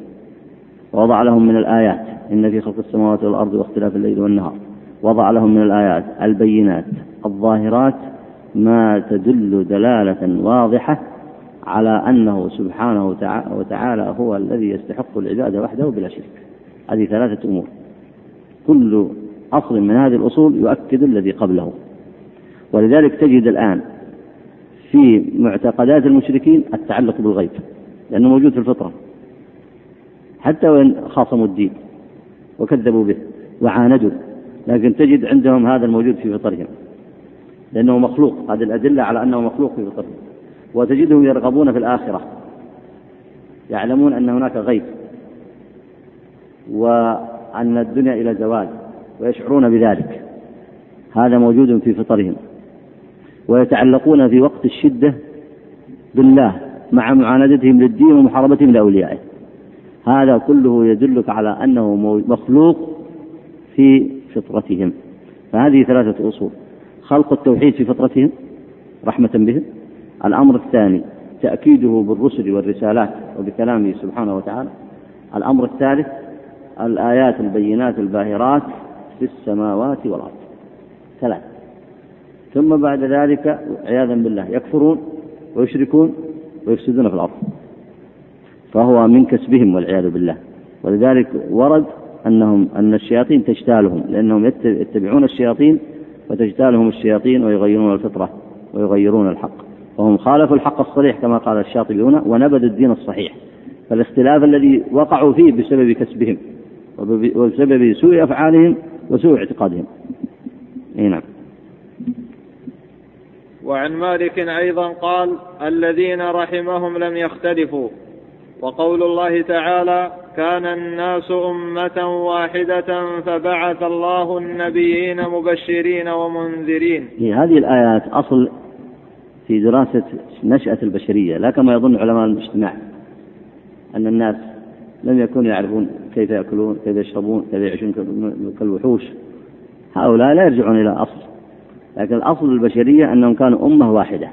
ووضع لهم من الآيات إن في خلق السماوات والأرض واختلاف الليل والنهار. وضع لهم من الآيات البينات الظاهرات ما تدل دلالة واضحة على أنه سبحانه وتعالى هو الذي يستحق العبادة وحده بلا شرك. هذه ثلاثة أمور. كل أصل من هذه الأصول يؤكد الذي قبله. ولذلك تجد الآن في معتقدات المشركين التعلق بالغيب لأنه موجود في الفطرة. حتى وإن خاصموا الدين وكذبوا به وعاندوا لكن تجد عندهم هذا الموجود في فطرهم لأنه مخلوق. هذه الأدلة على أنه مخلوق في فطرهم. وتجدهم يرغبون في الآخرة يعلمون أن هناك غيب وأن الدنيا إلى زوال ويشعرون بذلك. هذا موجود في فطرهم. ويتعلقون في وقت الشدة بالله مع معاندتهم للدين ومحاربتهم لأوليائه. هذا كله يدلك على أنه مخلوق في فطرتهم. فهذه ثلاثة أصول. خلق التوحيد في فطرتهم رحمة بهم. الأمر الثاني تأكيده بالرسل والرسالات وبكلامه سبحانه وتعالى. الأمر الثالث الآيات البينات الباهرات في السماوات والأرض. ثلاث. ثم بعد ذلك عياذا بالله يكفرون ويشركون ويفسدون في الأرض. فهو من كسبهم والعياذ بالله. ولذلك ورد أنهم أن الشياطين تجتالهم لأنهم يتبعون الشياطين وتجتالهم الشياطين ويغيرون الفطرة ويغيرون الحق. وهم خالفوا الحق الصريح كما قال الشاطبي هنا ونبذوا الدين الصحيح. فالاختلاف الذي وقعوا فيه بسبب كسبهم وبسبب سوء أفعالهم وسوء اعتقادهم. إي نعم. وعن مالك أيضا قال الذين رحمهم لم يختلفوا. وقول الله تعالى كان الناس أمة واحدة فبعث الله النبيين مبشرين ومنذرين. هذه الآيات أصل في دراسة نشأة البشرية لا كما يظن علماء الاجتماع أن الناس لم يكونوا يعرفون كيف يأكلون كيف يشربون كيف يعيشون كالوحوش. هؤلاء لا يرجعون إلى أصل لكن الأصل البشرية أنهم كانوا أمة واحدة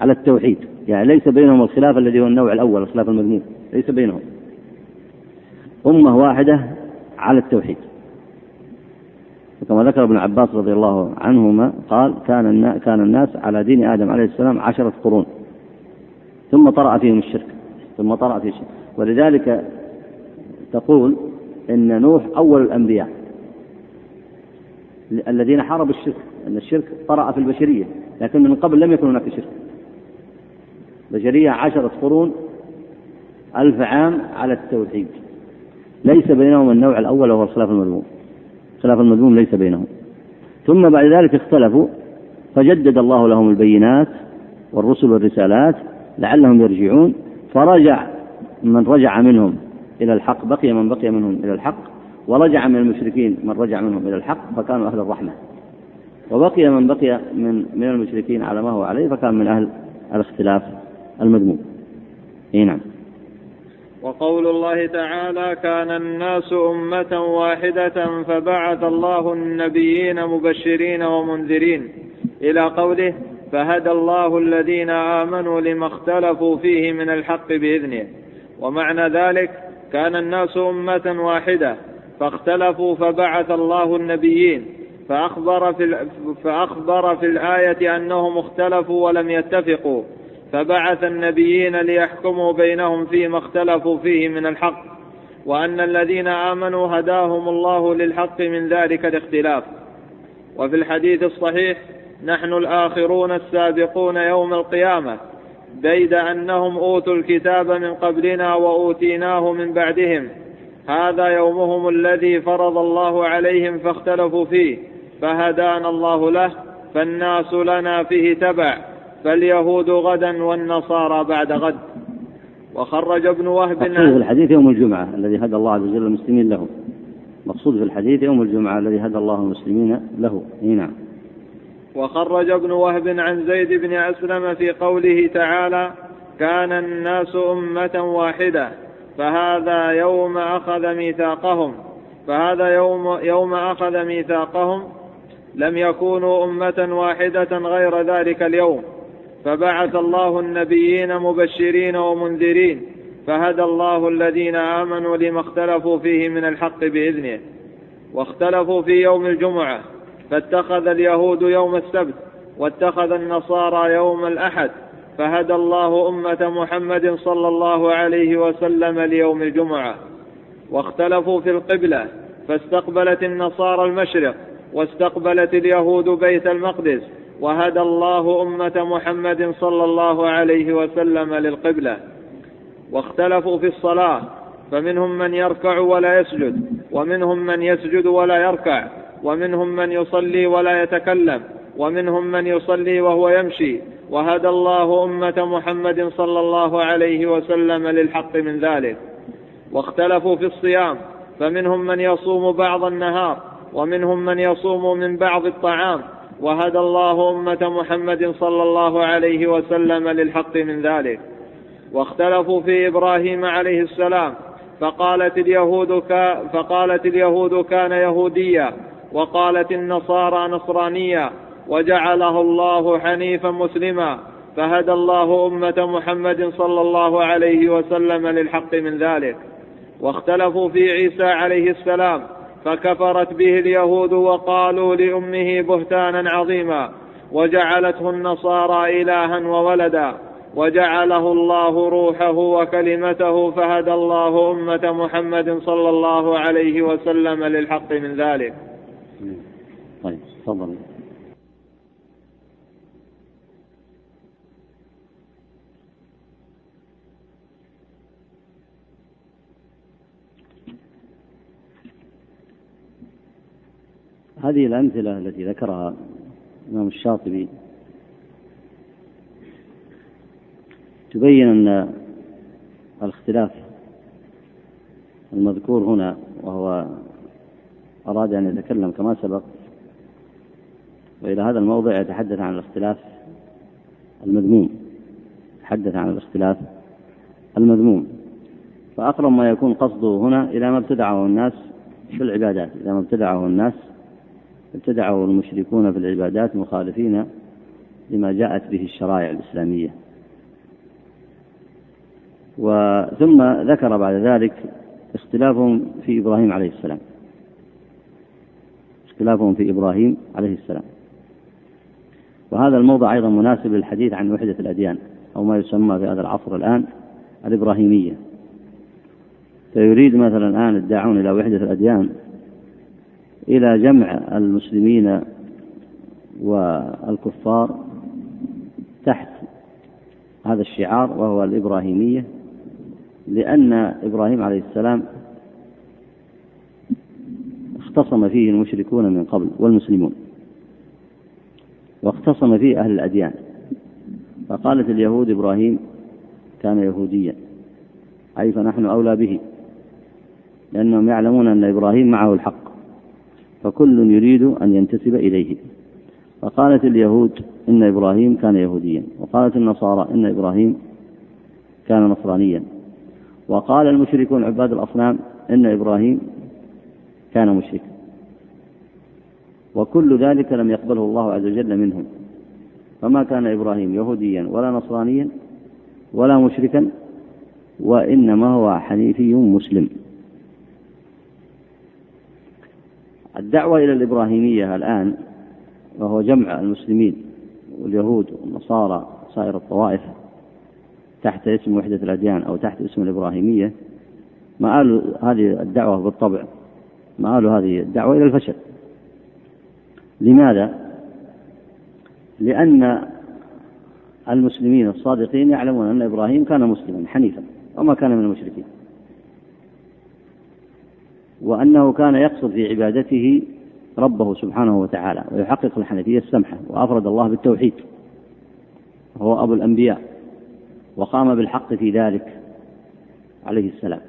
على التوحيد. يعني ليس بينهم الخلاف الذي هو النوع الأول الخلاف المذموم. ليس بينهم. أمة واحدة على التوحيد. وكما ذكر ابن عباس رضي الله عنهما قال كان كان الناس على دين آدم عليه السلام عشرة قرون. ثم طرأ فيهم الشرك. ثم طرأ فيه الشرك. ولذلك تقول إن نوح أول الأنبياء الذين حاربوا الشرك أن الشرك طرأ في البشرية لكن من قبل لم يكن هناك شرك. بشرية عشرة قرون ألف عام على التوحيد. ليس بينهم النوع الأول وهو الخلاف المذموم. الخلاف المذموم ليس بينهم. ثم بعد ذلك اختلفوا فجدد الله لهم البينات والرسل والرسالات لعلهم يرجعون فرجع من رجع منهم إلى الحق بقي من بقي منهم إلى الحق ورجع من المشركين من رجع منهم إلى الحق فكانوا أهل الرحمة. وبقي من بقي من من المشركين على ما هو عليه فكان من أهل الاختلاف المذموم. إي نعم. وقول الله تعالى كان الناس أمة واحدة فبعث الله النبيين مبشرين ومنذرين. إلى قوله فهدى الله الذين آمنوا لما اختلفوا فيه من الحق بإذنه. ومعنى ذلك كان الناس أمة واحدة فاختلفوا فبعث الله النبيين فأخبر في, فأخبر في الآية أنهم اختلفوا ولم يتفقوا فبعث النبيين ليحكموا بينهم فيما اختلفوا فيه من الحق وأن الذين آمنوا هداهم الله للحق من ذلك الاختلاف. وفي الحديث الصحيح نحن الآخرون السابقون يوم القيامة بيد أنهم أوتوا الكتاب من قبلنا وأوتيناه من بعدهم. هذا يومهم الذي فرض الله عليهم فاختلفوا فيه. فهدانا الله له فالناس لنا فيه تبع. فاليهود غدا والنصارى بعد غد. وخرج ابن وهب مقصود في الحديث يوم الجمعة الذي هدى الله عز وجل المسلمين له. مقصود في الحديث يوم الجمعة الذي هدى الله المسلمين له. نعم. وخرج ابن وهب عن زيد بن أسلم في قوله تعالى كان الناس أمة واحدة فهذا يوم أخذ ميثاقهم فهذا يوم يوم أخذ ميثاقهم لم يكونوا أمة واحدة غير ذلك اليوم فبعث الله النبيين مبشرين ومنذرين فهدى الله الذين آمنوا لما اختلفوا فيه من الحق بإذنه واختلفوا في يوم الجمعة فاتخذ اليهود يوم السبت واتخذ النصارى يوم الأحد فهدى الله أمة محمد صلى الله عليه وسلم ليوم الجمعة. واختلفوا في القبلة فاستقبلت النصارى المشرق واستقبلت اليهود بيت المقدس وهدى الله أمة محمد صلى الله عليه وسلم للقبلة. واختلفوا في الصلاة فمنهم من يركع ولا يسجد ومنهم من يسجد ولا يركع. ومنهم من يصلي ولا يتكلم ومنهم من يصلي وهو يمشي. وهدى الله أمة محمد صلى الله عليه وسلم للحق من ذلك. واختلفوا في الصيام فمنهم من يصوم بعض النهار ومنهم من يصوم من بعض الطعام. وهدى الله أمة محمد صلى الله عليه وسلم للحق من ذلك. واختلفوا في إبراهيم عليه السلام فقالت اليهود فقالت اليهود كان يهوديا وقالت النصارى نصرانيا وجعله الله حنيفا مسلما فهدى الله أمة محمد صلى الله عليه وسلم للحق من ذلك. واختلفوا في عيسى عليه السلام فكفرت به اليهود وقالوا لأمه بهتانا عظيما. وجعلته النصارى إلها وولدا. وجعله الله روحه وكلمته فهدى الله أمة محمد صلى الله عليه وسلم للحق من ذلك. طيب تفضل. هذه الأمثلة التي ذكرها الإمام الشاطبي تبين أن الاختلاف المذكور هنا وهو أراد أن يتكلم كما سبق. وإلى هذا الموضع يتحدث عن الاختلاف المذموم. يتحدث عن الاختلاف المذموم. فأقرب ما يكون قصده هنا إلى ما ابتدعه الناس في العبادات. إلى ما ابتدعه الناس ابتدعه المشركون في العبادات مخالفين لما جاءت به الشرائع الإسلامية. وثم ذكر بعد ذلك اختلافهم في إبراهيم عليه السلام. اختلافهم في إبراهيم عليه السلام. وهذا الموضع أيضا مناسب للحديث عن وحدة الأديان أو ما يسمى في هذا العصر الآن الإبراهيمية. فيريد مثلا الآن الداعون إلى وحدة الأديان إلى جمع المسلمين والكفار تحت هذا الشعار وهو الإبراهيمية لأن إبراهيم عليه السلام اختصم فيه المشركون من قبل والمسلمون واختصم فيه أهل الأديان. فقالت اليهود إبراهيم كان يهوديا. أي فنحن أولى به. لأنهم يعلمون أن إبراهيم معه الحق. فكل يريد أن ينتسب إليه. فقالت اليهود إن إبراهيم كان يهوديا. وقالت النصارى إن إبراهيم كان نصرانيا. وقال المشركون عباد الأصنام إن إبراهيم كان مشركا. وكل ذلك لم يقبله الله عز وجل منهم. فما كان إبراهيم يهوديا ولا نصرانيا ولا مشركا وإنما هو حنيفي مسلم. الدعوة إلى الإبراهيمية الآن وهو جمع المسلمين واليهود والنصارى سائر الطوائف تحت اسم وحدة الأديان أو تحت اسم الإبراهيمية مآل هذه الدعوة بالطبع مآل هذه الدعوة إلى الفشل. لماذا؟ لأن المسلمين الصادقين يعلمون أن إبراهيم كان مسلما حنيفا وما كان من المشركين. وأنه كان يقصد في عبادته ربه سبحانه وتعالى ويحقق الحنفية السمحة وأفرد الله بالتوحيد. وهو أبو الأنبياء وقام بالحق في ذلك عليه السلام.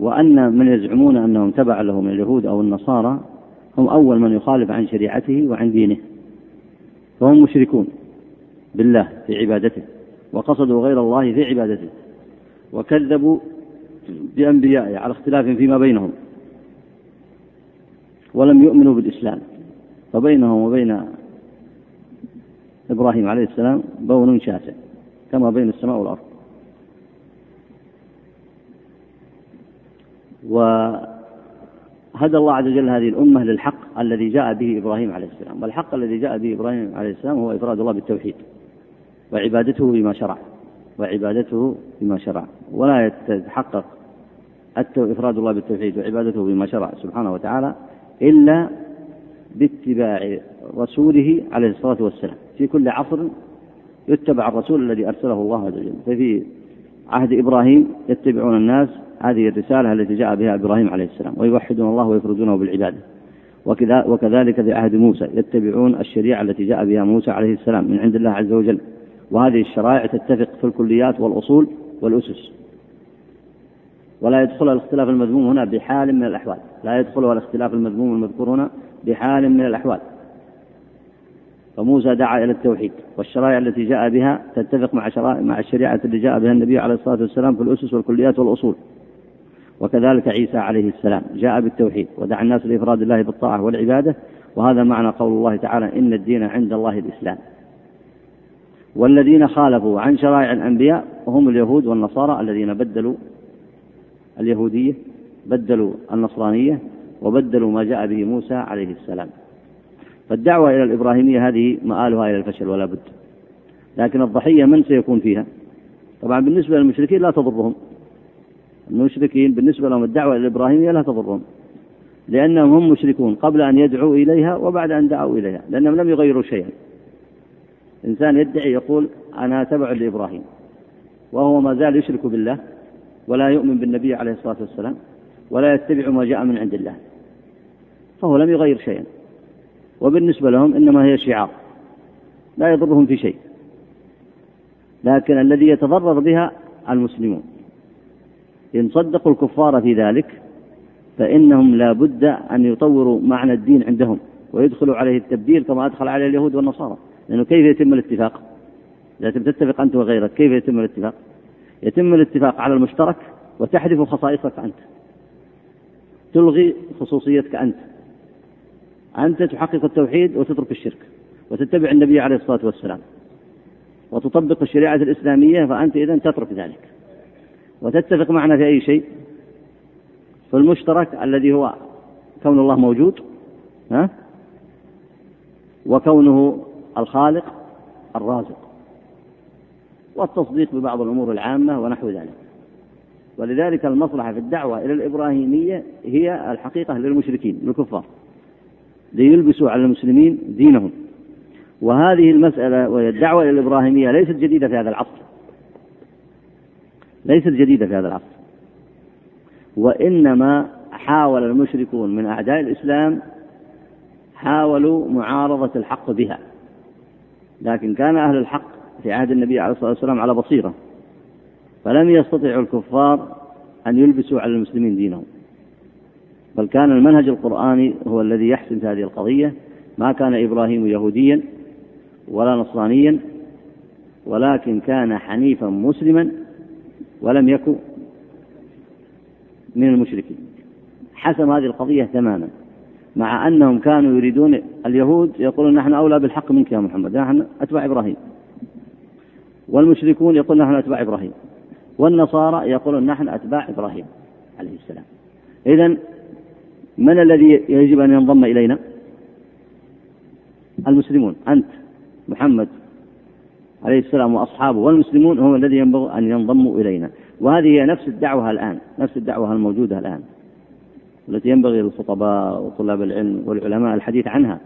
وأن من يزعمون أنهم تبع له من اليهود أو النصارى هم أول من يخالف عن شريعته وعن دينه. فهم مشركون بالله في عبادته وقصدوا غير الله في عبادته وكذبوا بأنبيائه على اختلاف فيما بينهم. ولم يؤمنوا بالإسلام فبينهم وبين إبراهيم عليه السلام بون شاسع كما بين السماء والأرض. وهدى الله عز وجل هذه الأمة للحق الذي جاء به إبراهيم عليه السلام. والحق الذي جاء به إبراهيم عليه السلام هو إفراد الله بالتوحيد وعبادته بما شرع وعبادته بما شرع. ولا يتحقق إفراد الله بالتوحيد وعبادته بما شرع سبحانه وتعالى إلا باتباع رسوله عليه الصلاة والسلام. في كل عصر يتبع الرسول الذي أرسله الله عز وجل. ففي عهد إبراهيم يتبعون الناس هذه الرسالة التي جاء بها إبراهيم عليه السلام ويوحدون الله ويفردونه بالعبادة. وكذلك في عهد موسى يتبعون الشريعة التي جاء بها موسى عليه السلام من عند الله عز وجل. وهذه الشرائع تتفق في الكليات والأصول والأسس. ولا يدخلها الاختلاف المذموم هنا بحال من الأحوال. لا يدخلها الاختلاف المذموم المذكور هنا بحال من الأحوال. فموسى دعا إلى التوحيد والشرائع التي جاء بها تتفق مع مع الشريعة التي جاء بها النبي عليه الصلاة والسلام في الأسس والكليات والأصول. وكذلك عيسى عليه السلام جاء بالتوحيد ودعا الناس لإفراد الله بالطاعة والعبادة وهذا معنى قول الله تعالى إن الدين عند الله الإسلام. والذين خالفوا عن شرائع الأنبياء هم اليهود والنصارى الذين بدلوا اليهودية بدلوا النصرانية وبدلوا ما جاء به موسى عليه السلام. فالدعوة إلى الإبراهيمية هذه مآلها إلى الفشل ولا بد. لكن الضحية من سيكون فيها؟ طبعا بالنسبة للمشركين لا تضرهم. المشركين بالنسبة لهم الدعوة إلى الإبراهيمية لا تضرهم. لأنهم هم مشركون قبل أن يدعوا إليها وبعد أن دعوا إليها لأنهم لم يغيروا شيئا. إنسان يدعي يقول أنا تبع لإبراهيم وهو ما زال يشرك بالله ولا يؤمن بالنبي عليه الصلاة والسلام ولا يتبع ما جاء من عند الله فهو لم يغير شيئا. وبالنسبة لهم إنما هي شعار لا يضرهم في شيء لكن الذي يتضرر بها المسلمون. إن صدقوا الكفار في ذلك فإنهم لا بد أن يطوروا معنى الدين عندهم ويدخلوا عليه التبديل كما أدخل عليه اليهود والنصارى. لأنه كيف يتم الاتفاق؟ إذا تتفق أنت وغيرك كيف يتم الاتفاق؟ يتم الاتفاق على المشترك وتحذف خصائصك أنت تلغي خصوصيتك أنت. أنت تحقق التوحيد وتترك الشرك وتتبع النبي عليه الصلاة والسلام وتطبق الشريعة الإسلامية فأنت إذا تترك ذلك وتتفق معنا في أي شيء. في المشترك الذي هو كون الله موجود ها وكونه الخالق الرازق والتصديق ببعض الأمور العامة ونحو ذلك. ولذلك المصلحة في الدعوة إلى الإبراهيمية هي الحقيقة للمشركين للكفار. ليلبسوا على المسلمين دينهم. وهذه المسألة وهي الدعوة إلى الإبراهيمية ليست جديدة في هذا العصر. ليست جديدة في هذا العصر. وإنما حاول المشركون من أعداء الإسلام حاولوا معارضة الحق بها. لكن كان أهل الحق في عهد النبي عليه الصلاة والسلام على بصيرة. فلم يستطيعوا الكفار أن يلبسوا على المسلمين دينهم. بل كان المنهج القرآني هو الذي يحسم في هذه القضية. ما كان إبراهيم يهوديا ولا نصرانيا ولكن كان حنيفا مسلما ولم يكن من المشركين. حسم هذه القضية تماما مع أنهم كانوا يريدون اليهود يقولون نحن أولى بالحق منك يا محمد نحن أتباع إبراهيم. والمشركون يقولون نحن أتباع إبراهيم. والنصارى يقولون نحن أتباع إبراهيم عليه السلام. إذا من الذي يجب أن ينضم إلينا؟ المسلمون. أنت محمد عليه السلام وأصحابه والمسلمون هم الذي ينبغي أن ينضموا إلينا. وهذه هي نفس الدعوة الآن نفس الدعوة الموجودة الآن التي ينبغي للخطباء وطلاب العلم والعلماء الحديث عنها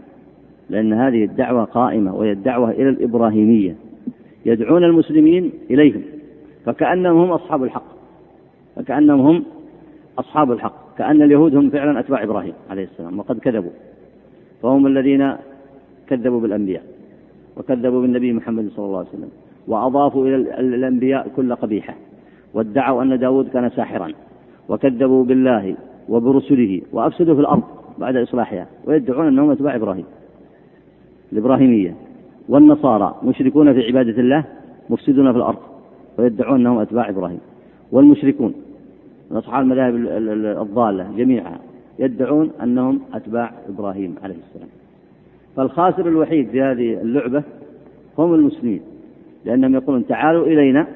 لأن هذه الدعوة قائمة وهي الدعوة إلى الإبراهيمية. يدعون المسلمين إليهم فكأنهم هم أصحاب الحق فكأنهم هم أصحاب الحق. كأن اليهود هم فعلا أتباع إبراهيم عليه السلام وقد كذبوا. فهم الذين كذبوا بالأنبياء وكذبوا بالنبي محمد صلى الله عليه وسلم وأضافوا إلى الأنبياء كل قبيحة وادعوا أن داود كان ساحرا وكذبوا بالله وبرسله وأفسدوا في الأرض بعد إصلاحها ويدعون أنهم أتباع إبراهيم الإبراهيمية والنصارى مشركون في عبادة الله مفسدون في الأرض ويدعون أنهم أتباع إبراهيم والمشركون من أصحاب المذاهب الضالة جميعها يدعون أنهم أتباع إبراهيم عليه السلام. فالخاسر الوحيد في هذه اللعبة هم المسلمين لأنهم يقولون تعالوا إلينا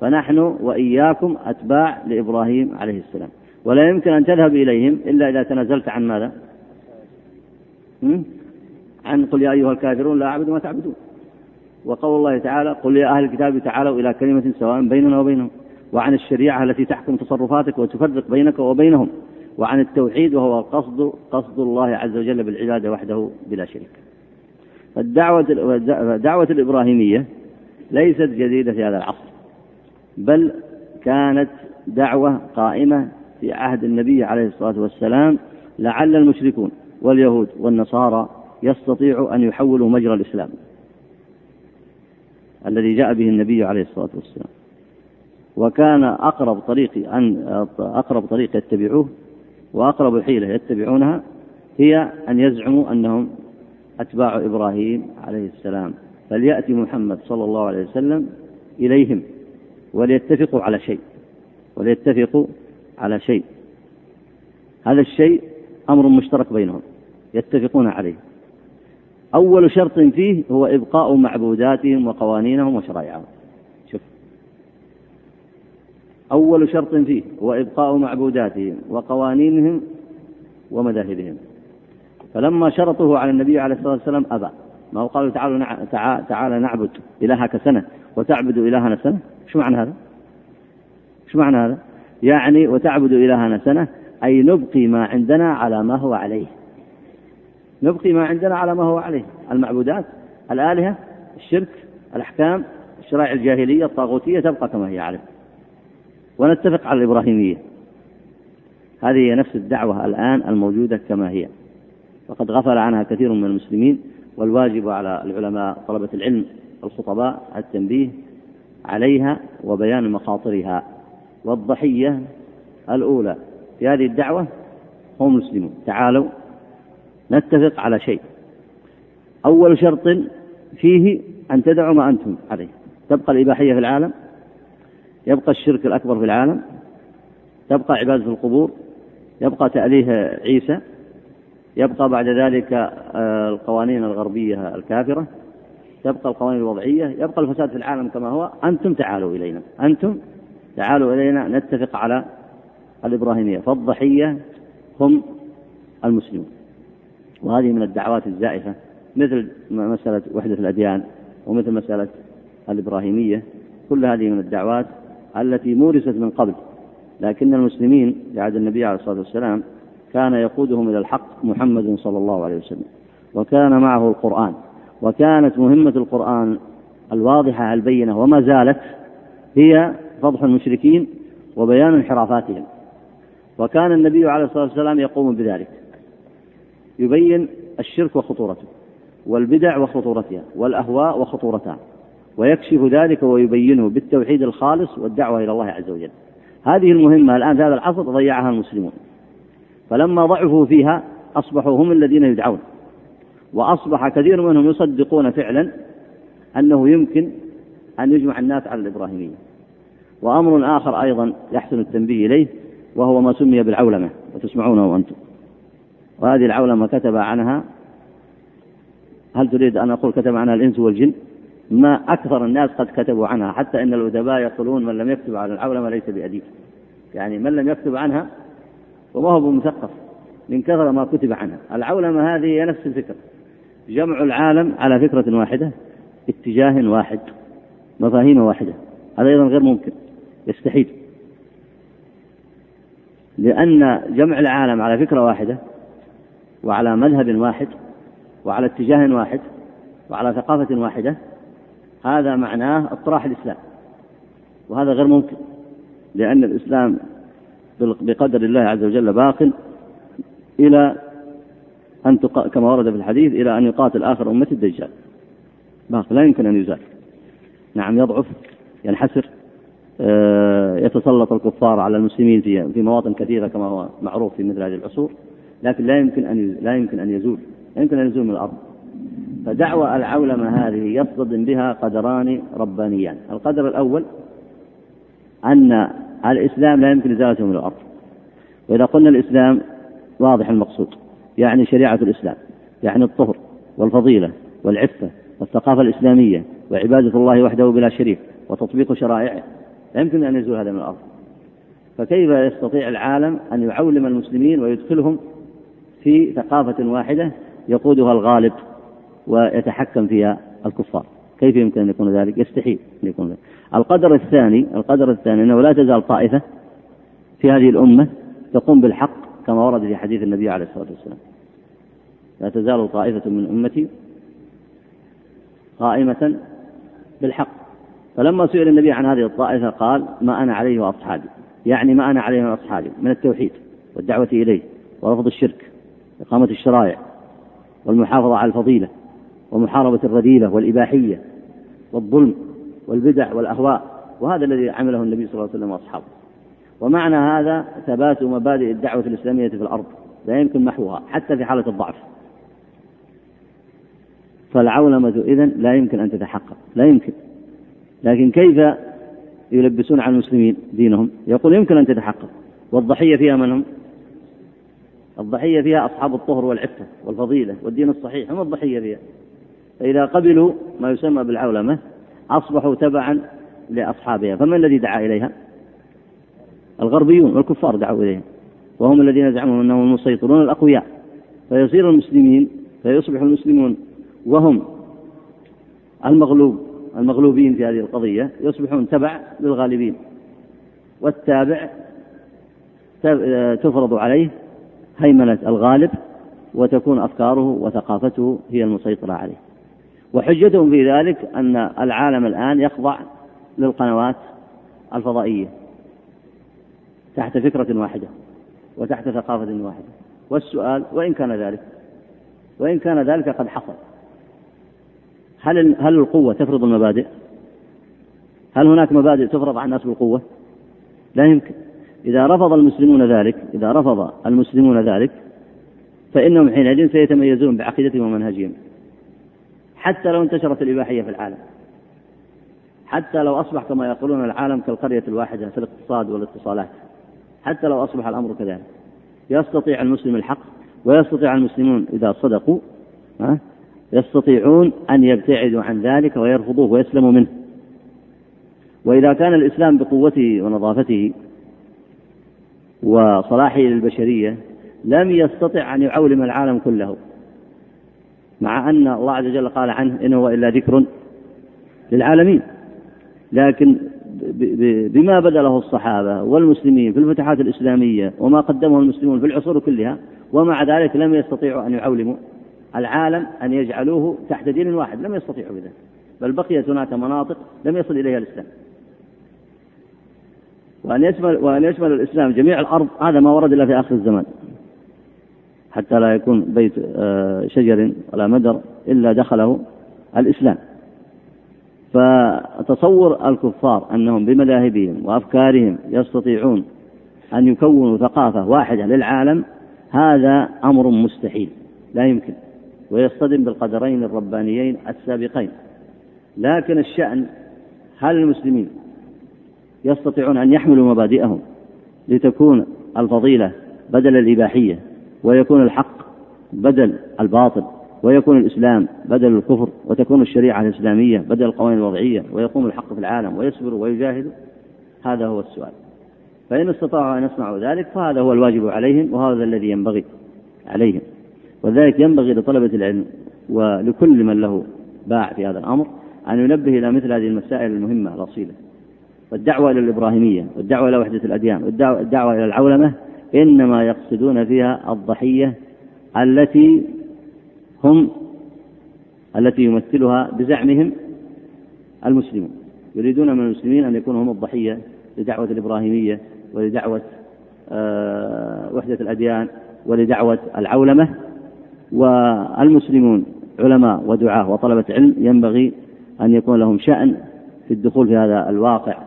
فنحن وإياكم أتباع لإبراهيم عليه السلام. ولا يمكن أن تذهب إليهم إلا إذا تنازلت عن ماذا؟ عن قل يا أيها الكافرون لا أعبد ما تعبدون. وقول الله تعالى قل يا أهل الكتاب تعالوا إلى كلمة سواء بيننا وبينهم. وعن الشريعة التي تحكم تصرفاتك وتفرق بينك وبينهم وعن التوحيد وهو قصد قصد الله عز وجل بالعبادة وحده بلا شريك. فالدعوة دعوة الإبراهيمية ليست جديدة في هذا العصر بل كانت دعوة قائمة في عهد النبي عليه الصلاة والسلام لعل المشركون واليهود والنصارى يستطيعوا أن يحولوا مجرى الإسلام الذي جاء به النبي عليه الصلاة والسلام. وكان أقرب طريق أن أقرب طريق يتبعوه وأقرب حيلة يتبعونها هي أن يزعموا أنهم أتباع إبراهيم عليه السلام فليأتي محمد صلى الله عليه وسلم إليهم وليتفقوا على شيء وليتفقوا على شيء. هذا الشيء أمر مشترك بينهم يتفقون عليه. أول شرط فيه هو إبقاء معبوداتهم وقوانينهم وشرائعهم. أول شرط فيه هو إبقاء معبوداتهم وقوانينهم ومذاهبهم. فلما شرطه على النبي عليه الصلاة والسلام أبى. ما هو قالوا تعالوا نع... تعالى نعبد إلهك سنة وتعبد إلهنا سنة. شو معنى هذا؟ شو معنى هذا؟ يعني وتعبد إلهنا سنة أي نبقي ما عندنا على ما هو عليه. نبقي ما عندنا على ما هو عليه. المعبودات الآلهة الشرك الأحكام الشرائع الجاهلية الطاغوتية تبقى كما هي عليه ونتفق على الإبراهيمية. هذه هي نفس الدعوة الآن الموجودة كما هي. وقد غفل عنها كثير من المسلمين والواجب على العلماء طلبة العلم الخطباء التنبيه عليها وبيان مخاطرها. والضحية الأولى في هذه الدعوة هم مسلمون تعالوا نتفق على شيء. أول شرط فيه أن تدعوا ما أنتم عليه. تبقى الإباحية في العالم. يبقى الشرك الأكبر في العالم تبقى عبادة القبور يبقى تأليه عيسى يبقى بعد ذلك آه، القوانين الغربية الكافرة تبقى القوانين الوضعية يبقى الفساد في العالم كما هو. أنتم تعالوا إلينا أنتم تعالوا إلينا نتفق على الإبراهيمية فالضحية هم المسلمون. وهذه من الدعوات الزائفة مثل مسألة وحدة الأديان ومثل مسألة الإبراهيمية كل هذه من الدعوات التي مورست من قبل. لكن المسلمين في عهد النبي عليه الصلاة والسلام كان يقودهم إلى الحق محمد صلى الله عليه وسلم. وكان معه القرآن. وكانت مهمة القرآن الواضحة البينة وما زالت هي فضح المشركين وبيان انحرافاتهم. وكان النبي عليه الصلاة والسلام يقوم بذلك. يبين الشرك وخطورته والبدع وخطورتها والأهواء وخطورتها. ويكشف ذلك ويبينه بالتوحيد الخالص والدعوة إلى الله عز وجل. هذه المهمة الآن في هذا العصر ضيعها المسلمون. فلما ضعفوا فيها أصبحوا هم الذين يدعون. وأصبح كثير منهم يصدقون فعلا أنه يمكن أن يجمع الناس على الإبراهيمية. وأمر آخر أيضا يحسن التنبيه إليه وهو ما سمي بالعولمة. وتسمعونه أنتم وهذه العولمة كتب عنها هل تريد أن أقول كتب عنها الإنس والجن؟ ما أكثر الناس قد كتبوا عنها حتى إن الأدباء يقولون من لم يكتب على العولمة ليس بأديب. يعني من لم يكتب عنها وما هو بمثقف من كثر ما كتب عنها. العولمة هذه هي نفس الفكرة جمع العالم على فكرة واحدة اتجاه واحد مفاهيم واحدة. هذا أيضا غير ممكن يستحيل. لأن جمع العالم على فكرة واحدة وعلى مذهب واحد وعلى اتجاه واحد وعلى ثقافة واحدة هذا معناه اطراح الإسلام وهذا غير ممكن لأن الإسلام بقدر الله عز وجل باق إلى أن تق... كما ورد في الحديث إلى أن يقاتل آخر أمة الدجال. باق لا يمكن أن يزال. نعم يضعف ينحسر آه، يتسلط الكفار على المسلمين في في مواطن كثيرة كما هو معروف في مثل هذه العصور لكن لا يمكن أن لا يمكن أن يزول لا يمكن أن يزول من الأرض. فدعوى العولمة هذه يصطدم بها قدران ربانيان. القدر الأول أن الإسلام لا يمكن إزالته من الأرض. وإذا قلنا الإسلام واضح المقصود يعني شريعة الإسلام يعني الطهر والفضيلة والعفة والثقافة الإسلامية وعبادة الله وحده بلا شريك وتطبيق شرائعه لا يمكن أن يزول هذا من الأرض. فكيف يستطيع العالم أن يعولم المسلمين ويدخلهم في ثقافة واحدة يقودها الغالب؟ ويتحكم فيها الكفار. كيف يمكن أن يكون ذلك؟ يستحيل أن يكون ذلك. القدر الثاني القدر الثاني أنه لا تزال طائفة في هذه الأمة تقوم بالحق كما ورد في حديث النبي عليه الصلاة والسلام. لا تزال طائفة من أمتي قائمة بالحق. فلما سئل النبي عن هذه الطائفة قال ما أنا عليه وأصحابي. يعني ما أنا عليه وأصحابي من التوحيد والدعوة إليه ورفض الشرك إقامة الشرائع والمحافظة على الفضيلة. ومحاربة الرذيلة والإباحية والظلم والبدع والأهواء وهذا الذي عمله النبي صلى الله عليه وسلم وأصحابه. ومعنى هذا ثبات مبادئ الدعوة الإسلامية في الأرض لا يمكن محوها حتى في حالة الضعف. فالعولمة إذن لا يمكن أن تتحقق لا يمكن. لكن كيف يلبسون على المسلمين دينهم؟ يقول يمكن أن تتحقق. والضحية فيها من هم؟ الضحية فيها أصحاب الطهر والعفة والفضيلة والدين الصحيح هم الضحية فيها. فإذا قبلوا ما يسمى بالعولمة أصبحوا تبعا لأصحابها. فمن الذي دعا إليها؟ الغربيون والكفار دعوا إليها. وهم الذين زعموا أنهم المسيطرون الأقوياء. فيصير المسلمين فيصبح المسلمون. وهم المغلوب المغلوبين في هذه القضية يصبحون تبع للغالبين. والتابع تفرض عليه هيمنة الغالب وتكون أفكاره وثقافته هي المسيطرة عليه. وحجتهم في ذلك أن العالم الآن يخضع للقنوات الفضائية تحت فكرة واحدة وتحت ثقافة واحدة. والسؤال وإن كان ذلك؟ وإن كان ذلك قد حصل. هل هل القوة تفرض المبادئ؟ هل هناك مبادئ تفرض على الناس بالقوة؟ لا يمكن. إذا رفض المسلمون ذلك إذا رفض المسلمون ذلك فإنهم حينئذ سيتميزون بعقيدتهم ومنهجهم. حتى لو انتشرت الإباحية في العالم. حتى لو أصبح كما يقولون العالم كالقرية الواحدة في الاقتصاد والاتصالات. حتى لو أصبح الأمر كذلك. يستطيع المسلم الحق ويستطيع المسلمون إذا صدقوا يستطيعون أن يبتعدوا عن ذلك ويرفضوه ويسلموا منه. وإذا كان الإسلام بقوته ونظافته وصلاحه للبشرية لم يستطع أن يعولم العالم كله. مع أن الله عز وجل قال عنه إن هو إلا ذكر للعالمين. لكن بما بذله الصحابة والمسلمين في الفتوحات الإسلامية وما قدمه المسلمون في العصور كلها ومع ذلك لم يستطيعوا أن يعولموا العالم أن يجعلوه تحت دين واحد. لم يستطيعوا بذلك بل بقيت هناك مناطق لم يصل إليها الإسلام. وأن يشمل وأن يشمل الإسلام جميع الأرض هذا ما ورد إلا في آخر الزمان. حتى لا يكون بيت آه، شجر ولا مدر إلا دخله الإسلام. فتصور الكفار أنهم بمذاهبهم وأفكارهم يستطيعون أن يكونوا ثقافة واحدة للعالم هذا أمر مستحيل لا يمكن ويصطدم بالقدرين الربانيين السابقين. لكن الشأن هل المسلمين يستطيعون أن يحملوا مبادئهم لتكون الفضيلة بدل الإباحية؟ ويكون الحق بدل الباطل ويكون الإسلام بدل الكفر وتكون الشريعة الإسلامية بدل القوانين الوضعية ويقوم الحق في العالم ويصبروا ويجاهدوا هذا هو السؤال. فإن استطاعوا أن يصنعوا ذلك فهذا هو الواجب عليهم وهذا الذي ينبغي عليهم. ولذلك ينبغي لطلبة العلم ولكل من له باع في هذا الأمر أن ينبه إلى مثل هذه المسائل المهمة الأصيلة. والدعوة إلى الإبراهيمية والدعوة إلى وحدة الأديان والدعوة إلى العولمة إنما يقصدون فيها الضحية التي هم التي يمثلها بزعمهم المسلمون. يريدون من المسلمين أن يكونوا هم الضحية لدعوة الإبراهيمية ولدعوة آه، وحدة الأديان ولدعوة العولمة. والمسلمون علماء ودعاة وطلبة علم ينبغي أن يكون لهم شأن في الدخول في هذا الواقع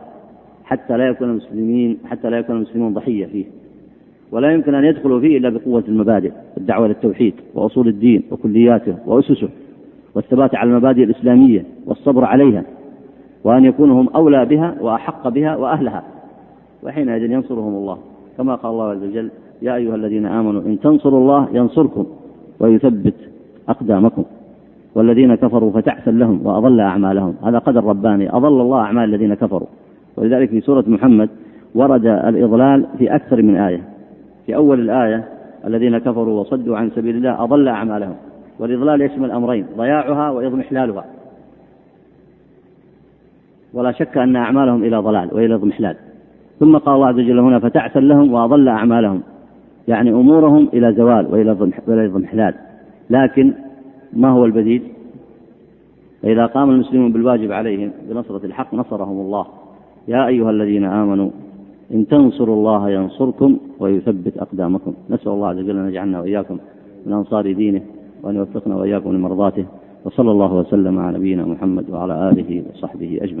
حتى لا يكون المسلمين حتى لا يكون المسلمون ضحية فيه. ولا يمكن أن يدخلوا فيه إلا بقوة المبادئ الدعوة للتوحيد وأصول الدين وكلياته وأسسه والثبات على المبادئ الإسلامية والصبر عليها وأن يكونوا هم أولى بها وأحق بها وأهلها. وحينئذ ينصرهم الله. كما قال الله عز وجل يا أيها الذين آمنوا إن تنصروا الله ينصركم ويثبت أقدامكم. والذين كفروا فتعسا لهم وأضل أعمالهم. هذا قدر رباني. أضل الله أعمال الذين كفروا. ولذلك في سورة محمد ورد الإضلال في أكثر من آية. في أول الآية الذين كفروا وصدوا عن سبيل الله أضل أعمالهم والإضلال يشمل أمرين ضياعها وإضمحلالها ولا شك أن أعمالهم إلى ضلال وإلى اضمحلال ثم قال الله عز وجل هنا فتعسا لهم وأضل أعمالهم. يعني أمورهم إلى زوال وإلى اضمحلال لكن ما هو البديل؟ فإذا قام المسلمون بالواجب عليهم بنصرة الحق نصرهم الله. يا أيها الذين آمنوا إن تنصروا الله ينصركم ويثبت أقدامكم. نسأل الله عز وجل أن يجعلنا وإياكم من أنصار دينه وأن يوفقنا وإياكم لمرضاته. وصلى الله وسلم على نبينا محمد وعلى آله وصحبه أجمعين.